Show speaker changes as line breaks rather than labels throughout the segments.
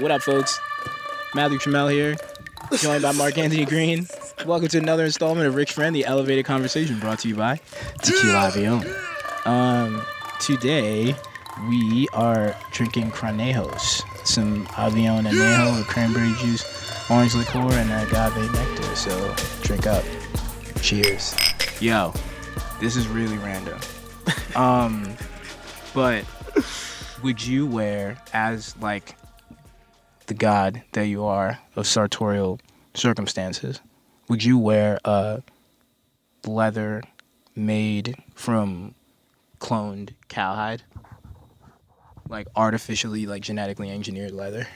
What up, folks? Matthew Trammell here, joined by Mark Anthony Green. Welcome to another installment of Rich Friend, the Elevated Conversation, brought to you by Tequila Avion. Um, today we are drinking Cranejos, some Avion Anejo cranberry juice, orange liqueur, and agave nectar. So drink up. Cheers. Yo, this is really random. Um, but would you wear as like the god that you are of sartorial circumstances would you wear a leather made from cloned cowhide like artificially like genetically engineered leather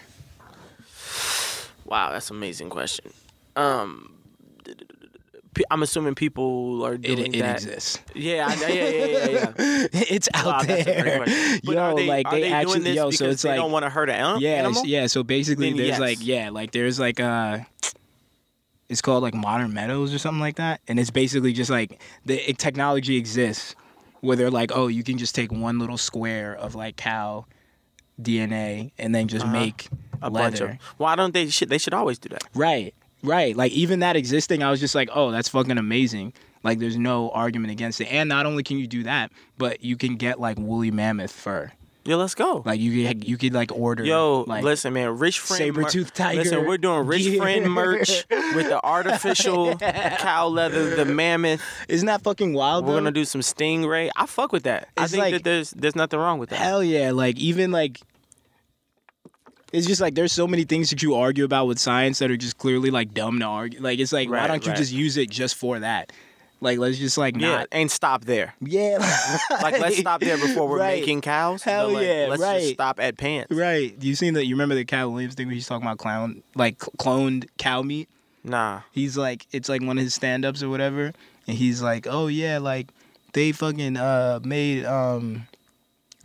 Wow, that's an amazing question. Um, I'm assuming people are
it,
doing
it
that.
exists
Yeah, I. Yeah, yeah, yeah, yeah.
it's out
Wow, that's
there.
But
yo
they,
like they,
they
actually yo so it's
they
like
don't want to hurt an an-
yeah, yeah. So basically,
Then
there's
yes.
like yeah, like there's like uh, it's called like Modern Meadows or something like that, and it's basically just like the it, technology exists where they're like, oh, you can just take one little square of like cow DNA and then just
Uh-huh.
make
A
leather.
bunch of. Why don't they? Should they should always do that?
Right, right. Like even that existing, I was just like, oh, that's fucking amazing. Like there's no argument against it. And not only can you do that, but you can get like woolly mammoth fur.
Yeah, let's go.
Like you could you could like order
Yo,
like
listen, man. Rich friend,
saber-tooth tiger
Listen, we're doing rich
gear.
friend merch with the artificial cow leather, the mammoth.
Isn't that fucking wild?
We're
though?
gonna do some stingray. I fuck with that. I think
like-
that there's there's nothing wrong with that.
Hell yeah! Like even like, it's just like there's so many things that you argue about with science that are just clearly like dumb to argue. Like it's like why don't you just use it just for that? Like let's just like
yeah,
not.
and stop there.
Yeah.
Like let's stop there before we're
Right.
making cows.
Hell
like,
yeah,
Let's
right.
just stop at pants.
Right. You seen that? You remember the Katt Williams thing where he's talking about clown, like cloned cow meat?
Nah.
He's like, it's like one of his stand-ups or whatever, and he's like, oh yeah, like they fucking uh made um,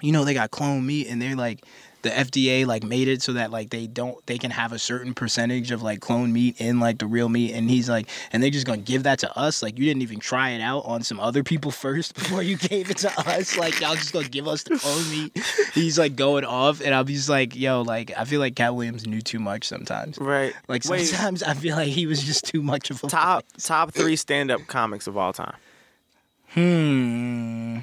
you know, they got clone meat, and they're like, the FDA like made it so that like they don't they can have a certain percentage of like clone meat in like the real meat, and he's like, and they're just gonna give that to us, like you didn't even try it out on some other people first before you gave it to us, like y'all just gonna give us the clone meat. He's like going off, and I'm just like, yo, like I feel like Katt Williams knew too much sometimes.
Right.
Like
Wait,
sometimes I feel like he was just too much of a
top top three stand up comics of all time.
Hmm.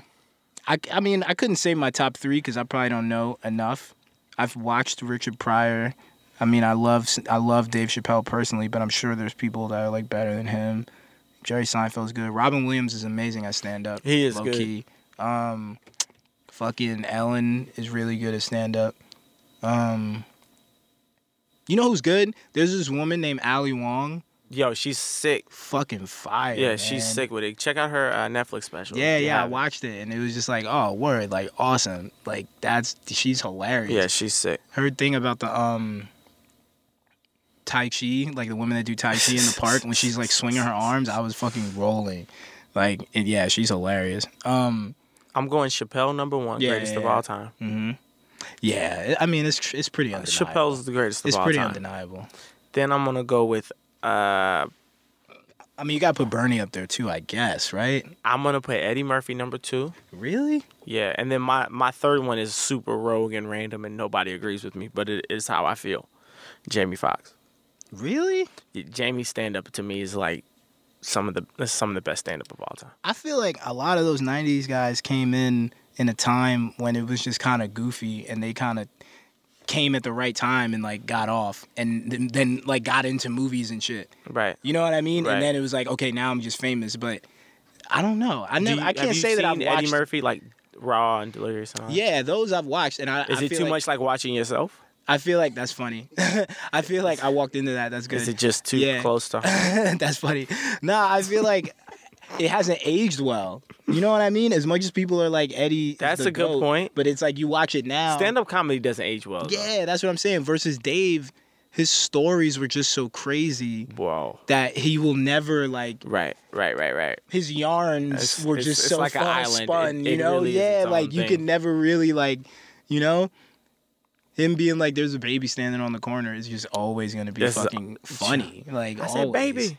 I, I mean, I couldn't say my top three because I probably don't know enough. I've watched Richard Pryor. I mean, I love I love Dave Chappelle personally, but I'm sure there's people that are like better than him. Jerry Seinfeld Seinfeld's good. Robin Williams is amazing at stand up.
He is
low
good.
Key. Um, fucking Ellen is really good at stand up. Um, you know who's good? There's this woman named Ali Wong.
Yo, she's sick.
Fucking fire.
Yeah, she's sick with it. Check out her uh, Netflix special.
Yeah, yeah, I watched it and it was just like, oh, word, like awesome. Like that's she's hilarious.
Yeah, she's sick.
Her thing about the um Tai Chi, like the women that do Tai Chi in the park when she's like swinging her arms, I was fucking rolling. Like, yeah, she's hilarious. Um,
I'm going Chappelle number one,
Yeah,
greatest of
yeah.
all time.
hmm yeah, I mean, it's it's pretty undeniable.
Chappelle's the greatest of
it's
all time.
It's pretty undeniable.
Then I'm gonna go with uh
I mean, you gotta put Bernie up there too, I guess, right?
I'm gonna put Eddie Murphy number two.
Really?
Yeah, and then my my third one is super rogue and random, and nobody agrees with me, but it is how I feel. Jamie Foxx.
Really?
Jamie stand up to me is like some of the some of the best stand up of all time.
I feel like a lot of those '90s guys came in in a time when it was just kind of goofy, and they kind of came at the right time and like got off, and then, then like got into movies and shit.
Right.
You know what I mean?
Right.
And then it was like, okay, now I'm just famous, but I don't know. I
Do
never.
you-
I can't say that I've watched.
Eddie Murphy like Raw and Delirious and?
Yeah, those I've watched, and I.
Is
I
it too
like-
much like watching yourself?
I feel like that's funny. I feel like I walked into that. That's good.
Is it just too
Yeah.
close to home?
That's funny. Nah, I feel like it hasn't aged well. You know what I mean? As much as people are like Eddie,
That's a good
GOAT,
point.
But it's like you watch it now.
Stand up comedy doesn't age well. though.
Yeah, that's what I'm saying. Versus Dave, his stories were just so crazy
Whoa.
that he will never like
Right, right, right, right.
his yarns
It's-
were just
it's
so
like an
far spun.
It-
you know?
really
yeah,
its
like you could never really like, you know. Him being like, "There's a baby standing on the corner" is just always gonna be
This is-
fucking funny. Like
I said,
always.
baby,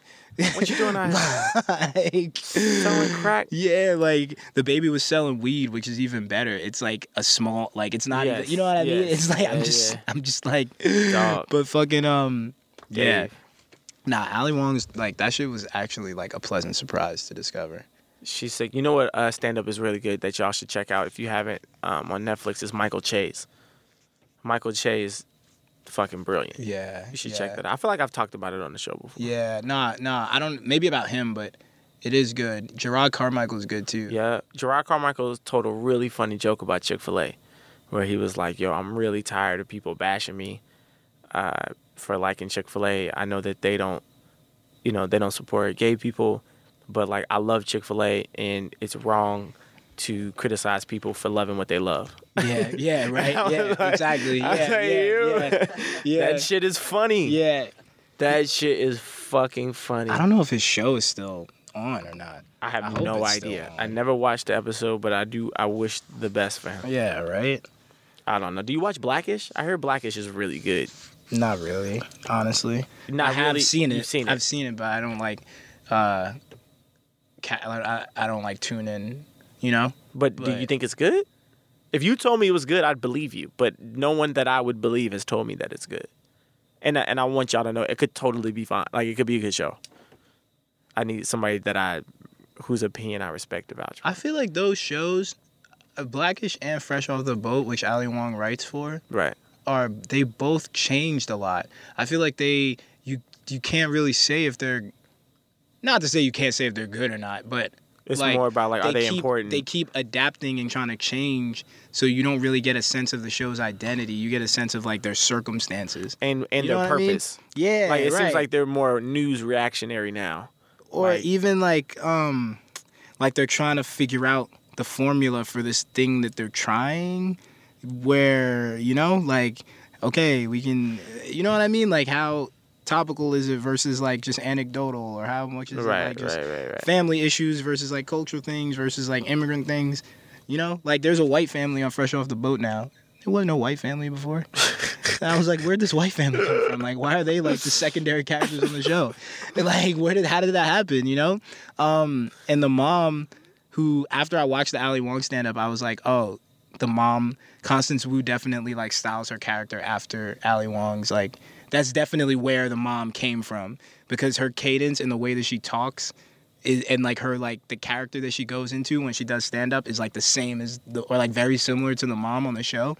what you doing out here?
like
Selling crack?
Yeah, like the baby was selling weed, which is even better. It's like a small, like it's not
Yes,
even. You know what I mean? It's like I'm just,
yeah.
I'm just like,
Dog.
but fucking um, yeah.
Dave.
Nah, Ali Wong's like that shit was actually like a pleasant surprise to discover.
She's sick. You know what uh, stand up is really good that y'all should check out if you haven't um, on Netflix is Michael Chase. Michael Chase, is fucking brilliant.
Yeah,
You should check that out. I feel like I've talked about it on the show before.
Yeah, nah, nah. I don't. Maybe about him, but it is good. Jerrod Carmichael is good too.
Yeah, Jerrod Carmichael told a really funny joke about Chick Fil A, where he was like, "Yo, I'm really tired of people bashing me uh, for liking Chick Fil A. I know that they don't, you know, they don't support gay people, but like I love Chick Fil A, and it's wrong to criticize people for loving what they love."
yeah, yeah, right. Yeah,
like-
exactly. Yeah, yeah,
you-
yeah, yeah.
That shit is funny.
yeah.
That shit is fucking funny.
I don't know if his show is still on or not.
I have
I
no idea. I never watched the episode, but I do. I wish the best for him.
Yeah, right.
I don't know. Do you watch Blackish? I heard Blackish is really good.
Not really, honestly.
Not
I have
really.
seen it.
You've seen it.
I've seen it, but I don't like. uh ca- I, I don't like tune in. You know.
but, do you think it's good? If you told me it was good, I'd believe you. But no one that I would believe has told me that it's good. And I, and I want y'all to know it could totally be fine. Like it could be a good show. I need somebody that I, whose opinion I respect about.
I feel like those shows, uh, Blackish and Fresh Off the Boat, which Ali Wong writes for,
Right.
are they both changed a lot. I feel like they you you can't really say if they're not to say you can't say if they're good or not, but
It's
like,
more about like are they
keep,
important?
They keep adapting and trying to change, so you don't really get a sense of the show's identity. You get a sense of like their circumstances.
and and
You
their
what I mean?
purpose.
Yeah,
Like it
right.
seems like they're more news reactionary now.
or
like-
even like um like they're trying to figure out the formula for this thing that they're trying where you know like okay we can you know what i mean like how topical is it versus like just anecdotal or how much is it like just
right, right, right.
family issues versus like cultural things versus like immigrant things you know like there's a white family on fresh off the boat now there wasn't no white family before and I was like, where'd this white family come from? Like, why are they like the secondary characters on the show? And, like, where did how did that happen? You know? Um, and the mom, who after I watched the Ali Wong stand up, I was like, oh, the mom, Constance Wu, definitely like styles her character after Ali Wong's. Like, that's definitely where the mom came from because her cadence and the way that she talks. Is, and like her like the character that she goes into when she does stand up is like the same as the or like very similar to the mom on the show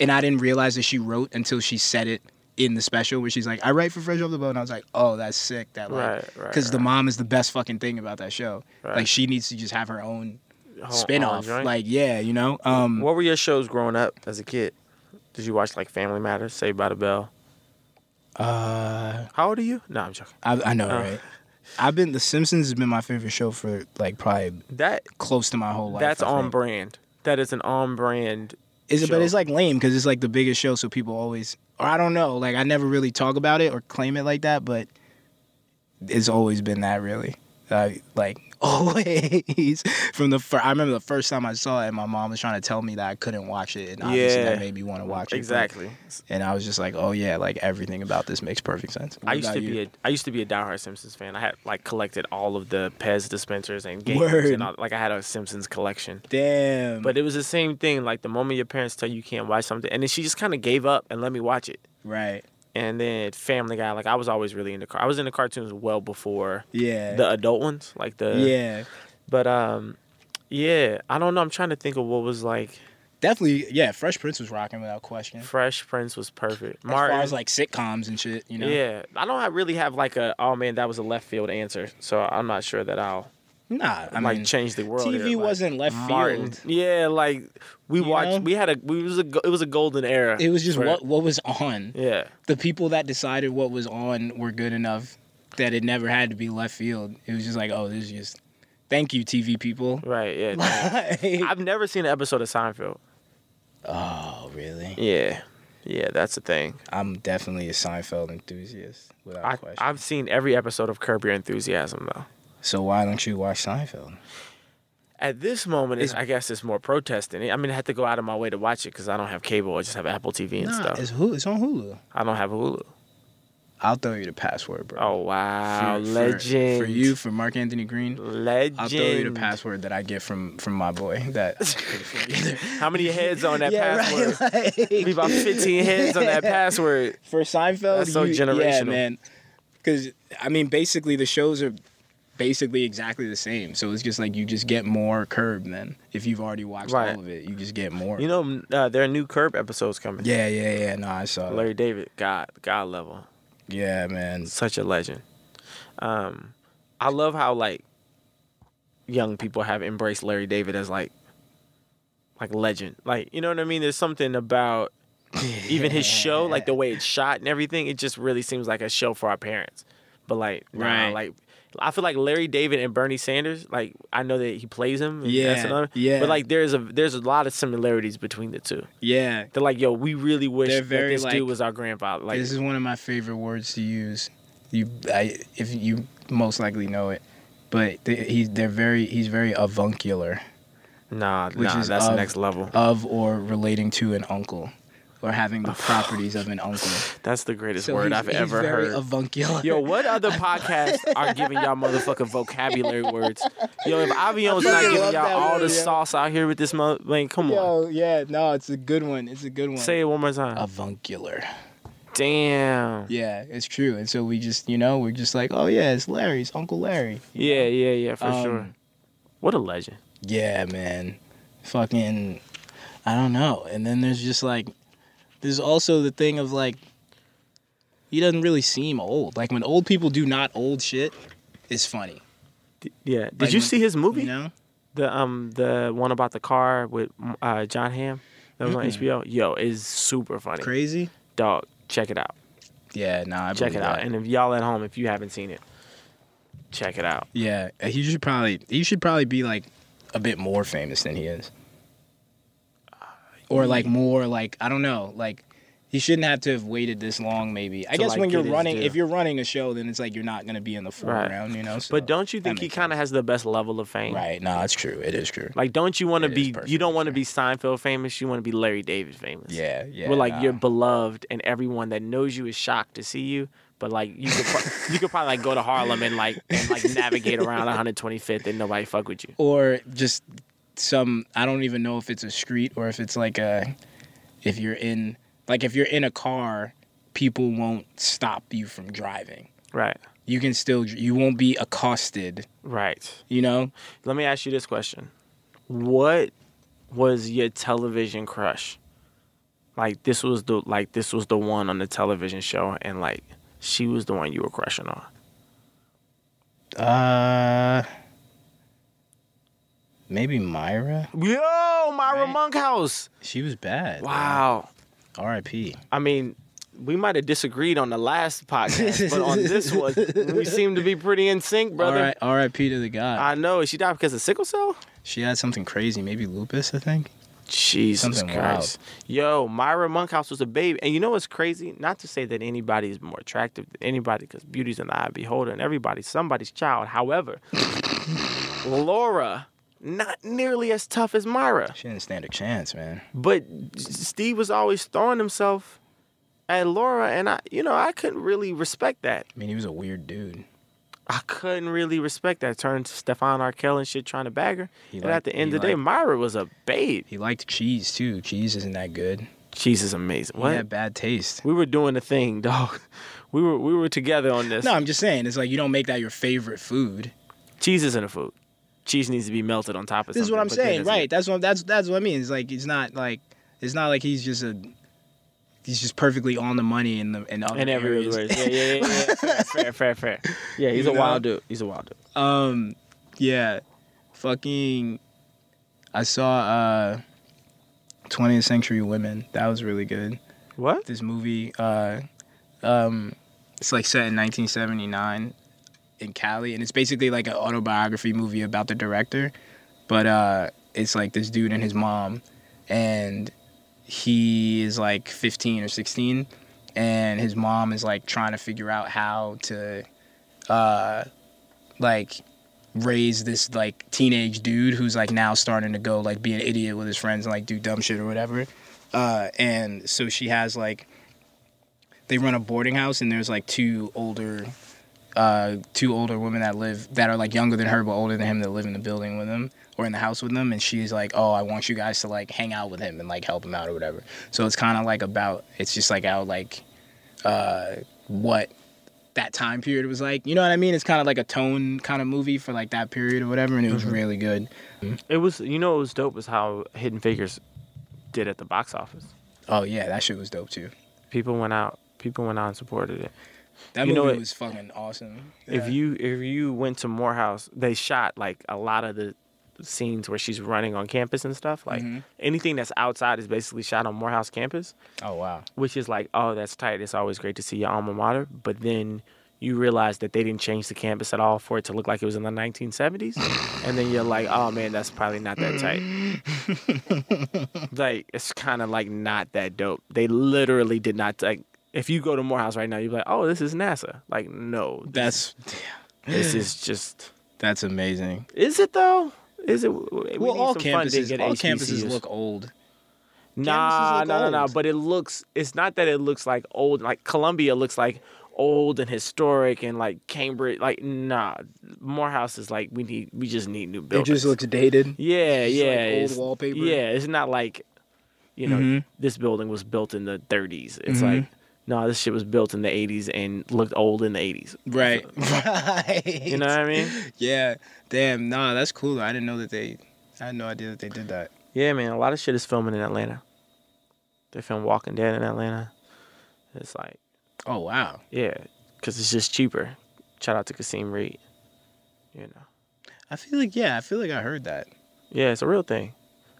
and I didn't realize that she wrote until she said it in the special where she's like, I write for Fresh Off the Boat, and I was like, oh, that's sick. That like,
Right, right,
because the mom is the best fucking thing about that show.
Right.
Like she needs to just have her own
spin-off.
Like yeah, you know. Um,
What were your shows growing up as a kid? Did you watch like Family Matters, Saved by the Bell?
Uh,
How old are you? No, I'm joking.
I, I know,
Uh.
right? I've been The Simpsons has been my favorite show for like probably
That
close to my whole life.
that's
I
on
think.
brand. That is an on brand.
Is it? But
show.
it's like lame because it's like the biggest show, so people always, or I don't know, like I never really talk about it or claim it like that, but it's always been that really. Uh, like always from the fir- I remember the first time I saw it, and my mom was trying to tell me that I couldn't watch it, and obviously
Yeah.
that made me want to watch it.
Exactly.
and I was just like, oh yeah, like everything about this makes perfect sense.
I used to be a I used to be a diehard Simpsons fan. I had like collected all of the Pez dispensers and games
Word.
and all, like I had a Simpsons collection.
damn,
But it was the same thing. Like the moment your parents tell you you can't watch something, and then she just kind of gave up and let me watch it.
right,
And then Family Guy, like I was always really into car. I was into cartoons well before
yeah,
the adult ones, like the
yeah,
But um, yeah, I don't know. I'm trying to think of what was like.
definitely, yeah. Fresh Prince was rocking without question.
Fresh Prince was perfect.
As
Martin,
far as like sitcoms and shit, you know.
yeah, I don't really have like a oh man that was a left field answer. So I'm not sure that I'll
Nah, I
like
mean,
change the world.
TV
here,
wasn't left
Martin.
field.
Yeah, like we
You
watched.
know?
We had a. We was a. It was a golden era.
It was just what what was on.
Yeah,
The people that decided what was on were good enough that it never had to be left field. It was just like, oh, this is just thank you, TV people.
right. Yeah.
Like-
I've never seen an episode of Seinfeld.
oh, really?
Yeah, yeah, that's the thing.
I'm definitely a Seinfeld enthusiast without
I,
question.
I've seen every episode of Curb Your Enthusiasm though.
So why don't you watch Seinfeld?
At this moment, it's, I guess it's more protesting. I mean, I had to go out of my way to watch it because I don't have cable. I just have Apple TV and
Nah,
stuff.
it's Hulu. It's on Hulu.
I don't have a Hulu.
I'll throw you the password, bro.
Oh wow,
For- for-
legend
for you for Mark Anthony Green.
legend.
I'll throw you the password that I get from from my boy. That
How many heads on that
Yeah,
password?
right, like-
Be about 15 heads on that password.
for Seinfeld.
That's so
you- Yeah,
generational.
man. Because I mean, basically, the shows are basically exactly the same. So it's just like you just get more curb then. If you've already watched
Right.
all of it, you just get more.
You know, uh, there are new Curb episodes coming.
Yeah, yeah, yeah. No, I saw. that.
Larry David, God, God level,
Yeah, man.
such a legend. Um, I love how like young people have embraced Larry David as like like legend. Like you know what I mean? There's something about even his show, like the way it's shot and everything. It just really seems like a show for our parents. But like, nah,
Right.
like I feel like Larry David and Bernie Sanders. Like I know that he plays him. and
Yeah, yeah.
But like, there's a there's a lot of similarities between the two.
Yeah,
They're like, yo, we really wish that this
like-
dude was our grandfather. Like,
this is one of my favorite words to use. You, I, if you most likely know it, but they, he's they're very he's very avuncular
nah,
which
nah,
is
that's the
of-
next level.
of or relating to an uncle, or having the properties of an uncle.
That's the greatest
So
word I've ever heard.
Avuncular.
Yo, what other podcasts are giving y'all motherfucking vocabulary words? Yo, if Avion's not giving y'all all
word,
the
yo.
sauce out here with this mother, like, come on,
Yo, yeah, no, it's a good one. It's a good one.
say it one more time.
avuncular.
Damn.
Yeah, it's true. And so we just, you know, we're just like, oh yeah, it's Larry, it's Uncle Larry.
Yeah, yeah, yeah, for
Um,
sure. What a legend.
Yeah, man. Fucking, I don't know. And then there's just like, there's also the thing of like, he doesn't really seem old. Like when old people do not old shit, it's funny.
D- Yeah. Did
Like
you
when-
see his movie?
You know?
The um the one about the car with uh, Jon Hamm that was on
Mm-mm.
HBO. Yo, is super funny.
Crazy.
Dog, check it out.
Yeah, nah, I
Check it out.
that.
And if y'all at home, if you haven't seen it, check it out.
Yeah, he should probably he should probably be like a bit more famous than he is. Or mm-hmm. like more like I don't know, like he shouldn't have to have waited this long maybe. I guess
like,
when you're running if you're running a show then it's like you're not going to be in the foreground, you know. So,
But don't you think he kind of has the best level of fame?
Right, no, it's true. It is true.
Like, don't you want to be? You don't want to be Seinfeld famous. You want to be Larry David famous.
Yeah, yeah.
Where like
nah.
you're beloved and everyone that knows you is shocked to see you. But like you could, pro- you could probably like go to Harlem and like and like navigate around 125th and nobody fuck with you.
or just some I don't even know if it's a street or if it's like a if you're in like if you're in a car, people won't stop you from driving.
Right.
You can still you won't be accosted,
Right.
you know?
Let me ask you this question: What was your television crush? Like this was the like this was the one on the television show, and like she was the one you were crushing on.
Uh maybe Myra.
Yo, Myra
Right.
Monkhouse.
She was bad.
Wow.
R.I.P.
I mean, we might have disagreed on the last podcast, but on this one, we seem to be pretty in sync, brother.
R.I- R.I.P. to the god.
I know. She died because of sickle cell?
she had something crazy, maybe lupus, I think.
Jesus
Something
Christ. Yo, Myra Monkhouse was a baby. And you know what's crazy? Not to say that anybody is more attractive than anybody, because beauty's in the eye of beholder and everybody's somebody's child. However, Laura, not nearly as tough as Myra.
She didn't stand a chance, man.
But Steve was always throwing himself at Laura, and I, you know, I couldn't really respect that.
I mean, he was a weird dude.
I couldn't really respect that. Turned to Stefan Urquelle and shit trying to bag her.
He
and at the end of the day,
liked-
Myra was a babe.
He liked cheese too. Cheese isn't that good.
Cheese is amazing. What?
He had bad taste.
We were doing a thing, dog. We were we were together on this.
No, I'm just saying. It's like you don't make that your favorite food.
Cheese isn't a food. Cheese needs to be melted on top of
This is what I'm saying, right? That's what that's that's what I mean. It's like it's not like it's not like he's just a he's just perfectly on the money in the in other
In every
areas.
Yeah, yeah, yeah. yeah. fair, fair, fair, fair. Yeah, he's
You
a
know?
wild dude. He's a wild dude.
Um, yeah, fucking. I saw uh, 20th Century Women. That was really good.
What?
This movie, uh, um, it's like set in 1979 in Cali, and it's basically like an autobiography movie about the director. But uh, it's like this dude and his mom, and he is like 15 or 16, and his mom is like trying to figure out how to, uh, like raise this like teenage dude who's like now starting to go like be an idiot with his friends and like do dumb shit or whatever. Uh, and so she has like they run a boarding house and there's like two older uh, two older women that live that are like younger than her but older than him that live in the building with him or in the house with them and she's like oh i want you guys to like hang out with him and like help him out or whatever. So it's kind of like about it's just like out like uh what that time period was like. You know what i mean? It's kind of like a tone kind of movie for like that period or whatever and it was really good.
It was, you know, what was dope was how Hidden Figures did at the box office.
oh yeah that shit was dope too.
People went out, people went out and supported it.
That
You know
movie
what?
was fucking awesome
If
Yeah.
you if you went to Morehouse, they shot like a lot of the scenes where she's running on campus and stuff. Like
Mhm.
anything that's outside is basically shot on Morehouse campus,
oh wow
which is like, oh, that's tight. It's always great to see your alma mater. But then you realize that they didn't change the campus at all for it to look like it was in the 1970s, and then you're like, oh man, that's probably not that tight. like it's kind of like not that dope. They literally did not like. If you go to Morehouse right now, you're like, oh, this is NASA. Like, no,
that's
this is just.
that's amazing
Is it though? Is it? we
well all campuses
at
all
HBCUs.
campuses look old
Nah,
look
no, no, no. But it looks. It's not that it looks like old. Like Columbia looks like old and historic, and like Cambridge. Like nah, Morehouse is like we need. We just need new buildings.
it just looks dated
Yeah,
Just
yeah.
like old
it's-
wallpaper?
Yeah, it's not like, you know,
Mhm.
this building was built in the 30s. It's
Mhm.
like, no, this shit was built in the 80s and looked old in the 80s.
Right. Right.
You know what I mean?
Yeah. Damn. Nah, that's cool. I didn't know that they. I had no idea that they did that.
Yeah, man. A lot of shit is filming in Atlanta. They film Walking Dead in Atlanta. It's like,
Oh wow.
yeah, because it's just cheaper. Shout out to Kasim Reed. You know.
I feel like yeah. I feel like I heard that.
Yeah, it's a real thing.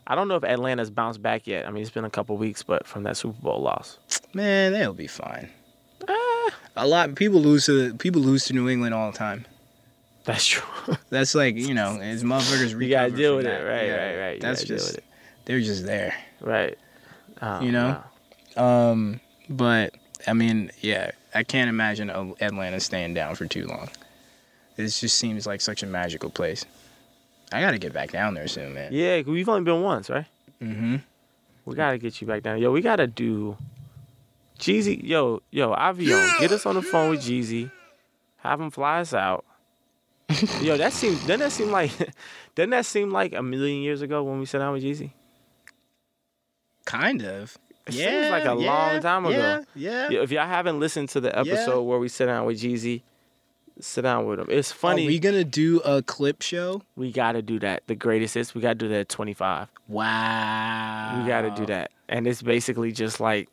I don't know if Atlanta's bounced back yet. I mean, it's been a couple weeks, but from that Super Bowl loss.
Man, they'll be fine.
Ah,
A lot people lose to people lose to New England all the time.
that's true.
That's like you know, it's motherfuckers.
you gotta deal with
that.
it, right?
Yeah.
Right? Right? You
That's
deal
just
with it.
they're just there.
Right. Oh,
You know?
wow.
Um, but I mean, yeah, I can't imagine Atlanta staying down for too long. This just seems like such a magical place. I gotta get back down there soon, man.
Yeah, we've only been once, right?
Mm-hmm.
We gotta get you back down. Yo, we gotta do Jeezy. Yo, yo, Avion, get us on the phone with Jeezy. Have him fly us out. yo, that seems doesn't that seem like doesn't that seem like a million years ago when we sat down with Jeezy?
Kind of.
It
yeah,
seems like a
yeah,
long time ago.
Yeah, yeah.
Yeah, If y'all haven't listened to the episode where we sit down with Jeezy, sit down with him. It's funny.
Are we gonna do a clip show?
we gotta do that. The greatest hits. We gotta do that at 25.
Wow.
We got to do that. And it's basically just like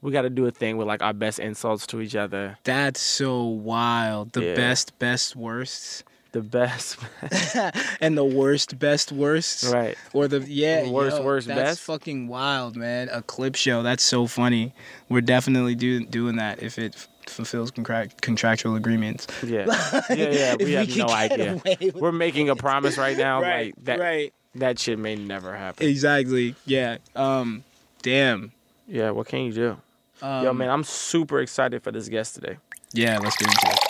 we got to do a thing with like our best insults to each other.
That's so wild. The
Yeah.
best, best, worsts,
The best.
and the worst, best, worsts.
right.
Or the yeah,
Worst,
yo,
worst,
that's
best?
fucking wild, man. A clip show. That's so funny. We're definitely do, doing that if it fulfills contract, contractual agreements.
Yeah. Yeah, yeah. We have
can
no idea. We're making a promise right now.
right,
like that
right.
that shit may never happen.
Exactly. Yeah. Um. Damn.
Yeah, what can you do?
Um,
Yo, man, I'm super excited for this guest today.
Yeah, let's get into it.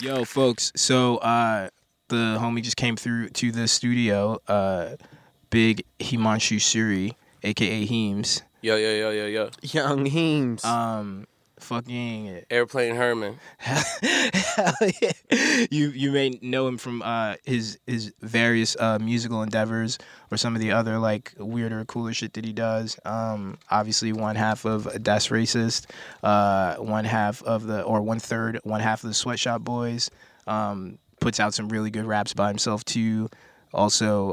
Yo, folks. So, uh, the homie just came through to the studio. Uh, big Himanshu Suri, aka Heems.
Yo, yo, yo, yo, yo.
Young Heems.
Um, fucking.
Airplane Herman.
You you may know him from uh his his various uh musical endeavors or some of the other like weirder cooler shit that he does. Um obviously one half of That's Racist, uh one half of the or one third, one half of the Sweatshop Boys. Um puts out some really good raps by himself too. Also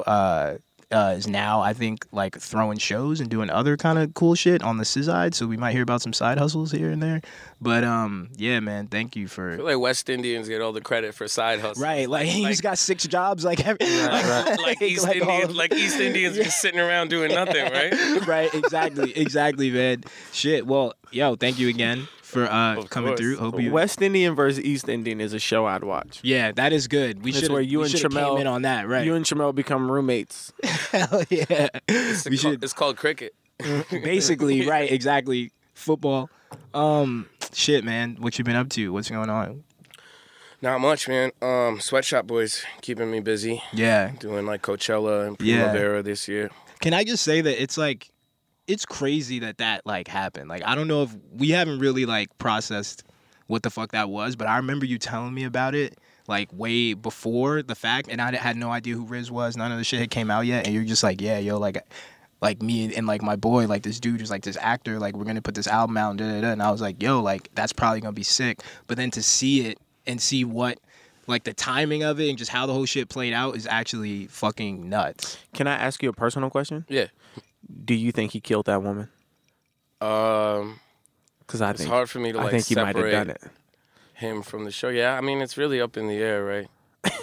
uh is now I think like throwing shows and doing other kind of cool shit on the side. So we might hear about some side hustles here and there. But um, yeah, man, thank you
I
for
feel like West Indians get all the credit for side hustles.
Right, like he's
Like-
got six jobs, like every,
right.
like East
all
Indians,
of-
like East Indians just sitting around doing nothing, right?
right, exactly, exactly, man. Shit. Well, yo, thank you again for uh
Of
coming
course.
through. Hope you.
West Indian versus East Indian is a show I'd watch.
yeah, that is good. We should
where you and
came
Trammell-
in on that, right?
You and Trammell become roommates.
Hell yeah.
It's,
we
called,
should
it's called cricket.
basically right, exactly. Football. Um, shit, man. What you been up to? What's going on?
Not much, man. Um, Sweatshop Boys keeping me busy.
Yeah.
Doing like Coachella and
Yeah.
Primavera this year.
Can I just say that it's like, it's crazy that that like happened. Like I don't know if we haven't really like processed what the fuck that was, but I remember you telling me about it like way before the fact, and I had no idea who Riz was. None of the shit had came out yet, and you're just like, yeah, yo, like. Like me and like my boy, like this dude is like this actor, like we're gonna put this album out and da da da. And I was like, yo, like that's probably gonna be sick. But then to see it and see what, like the timing of it and just how the whole shit played out is actually fucking nuts.
Can I ask you a personal question?
Yeah.
Do you think he killed that woman?
Um,
Because I
it's
think
hard for me to
I
like
think he might have
separate
done it.
him from the show. Yeah, I mean it's really up in the air, right?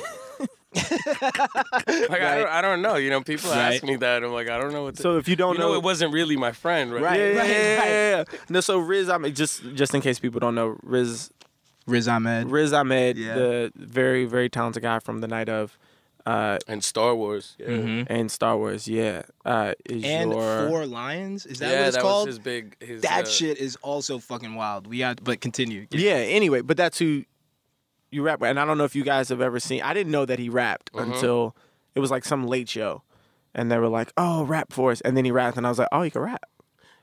like I, don't, I don't know. You know, people
Right.
ask me that. I'm like, I don't know what. To,
So if you don't
you know, it wasn't really my friend, right?
Right.
yeah, yeah, yeah,
right.
yeah, yeah. No, so Riz Ahmed, just just in case people don't know, Riz
Riz Ahmed.
Riz Ahmed,
Yeah.
the very very talented guy from the night of, uh,
And Star Wars. Yeah,
Mhm.
and Star Wars, yeah, uh, is
and
your
Four Lions. Is that
yeah
what it's
that
called?
was his big. His,
that
uh,
shit is also fucking wild. We got, but continue.
yeah. Anyway, but that's who you rap, with. and I don't know if you guys have ever seen. I didn't know that he rapped
Mhm.
until it was like some late show, and they were like, "Oh, rap for us," and then he rapped, and I was like, "Oh, he can rap."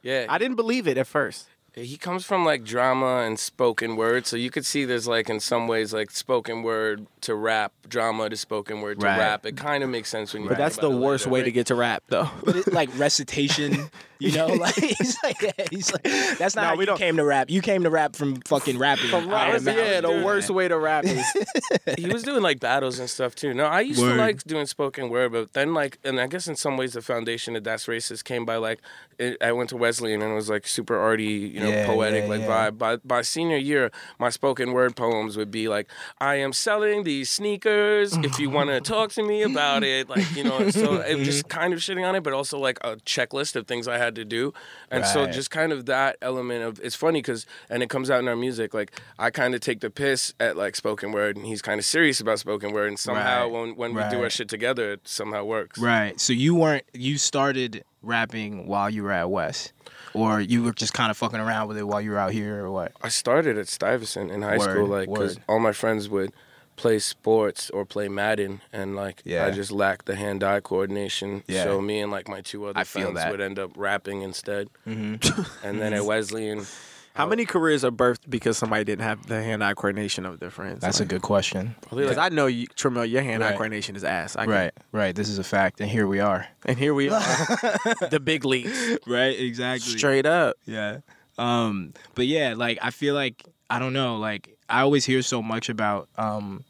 Yeah,
I didn't believe it at first.
He comes from like drama and spoken word, so you could see there's like in some ways like spoken word to rap, drama to spoken word to
Right.
rap. It kind of makes sense when you.
But
think
that's the
about it
worst
later,
way to
right?
get to rap, though.
But it, like recitation, you know, like he's like, yeah, he's like, that's not
No,
how
we
you
don't-
came to rap. You came to rap from fucking rapping.
From
I
rap,
imagine.
yeah, the worst way to rap is
he was doing like battles and stuff too. No, I used
Word.
to like doing spoken word, but then like, and I guess in some ways the foundation of That's Racist came by like, it, I went to Wesleyan and it was like super arty, you know,
Yeah,
poetic
yeah,
like
yeah.
vibe. By by senior year, my spoken word poems would be like, I am selling these sneakers. If you want to talk to me about it, like you know, so it was just kind of shitting on it, but also like a checklist of things I had to do, and so just kind of that element of it's funny because and it comes out in our music like I kind of take the piss at like spoken word and he's kind of serious about spoken word and somehow
Right.
when when we do our shit together it somehow works.
Right. So you weren't. You started rapping while you were at West, or you were just kind of fucking around with it while you were out here, or what?
I started at Stuyvesant in high
Word,
school like because all my friends would play sports or play Madden and like
Yeah.
I just lacked the hand-eye coordination.
Yeah.
So me and like my two other
I
friends would end up rapping instead.
Mm-hmm.
And then at Wesleyan,
how many careers are birthed because somebody didn't have the hand-eye coordination of their friends.
That's a good question.
Because
like
I know you, Trammell, your hand-eye
Right.
coordination is ass. I can-
Right. Right. This is a fact, and here we are.
And here we are, the big leagues,
Right. Exactly.
straight up.
Yeah. Um, but yeah, like I feel like I don't know, like I always hear so much about um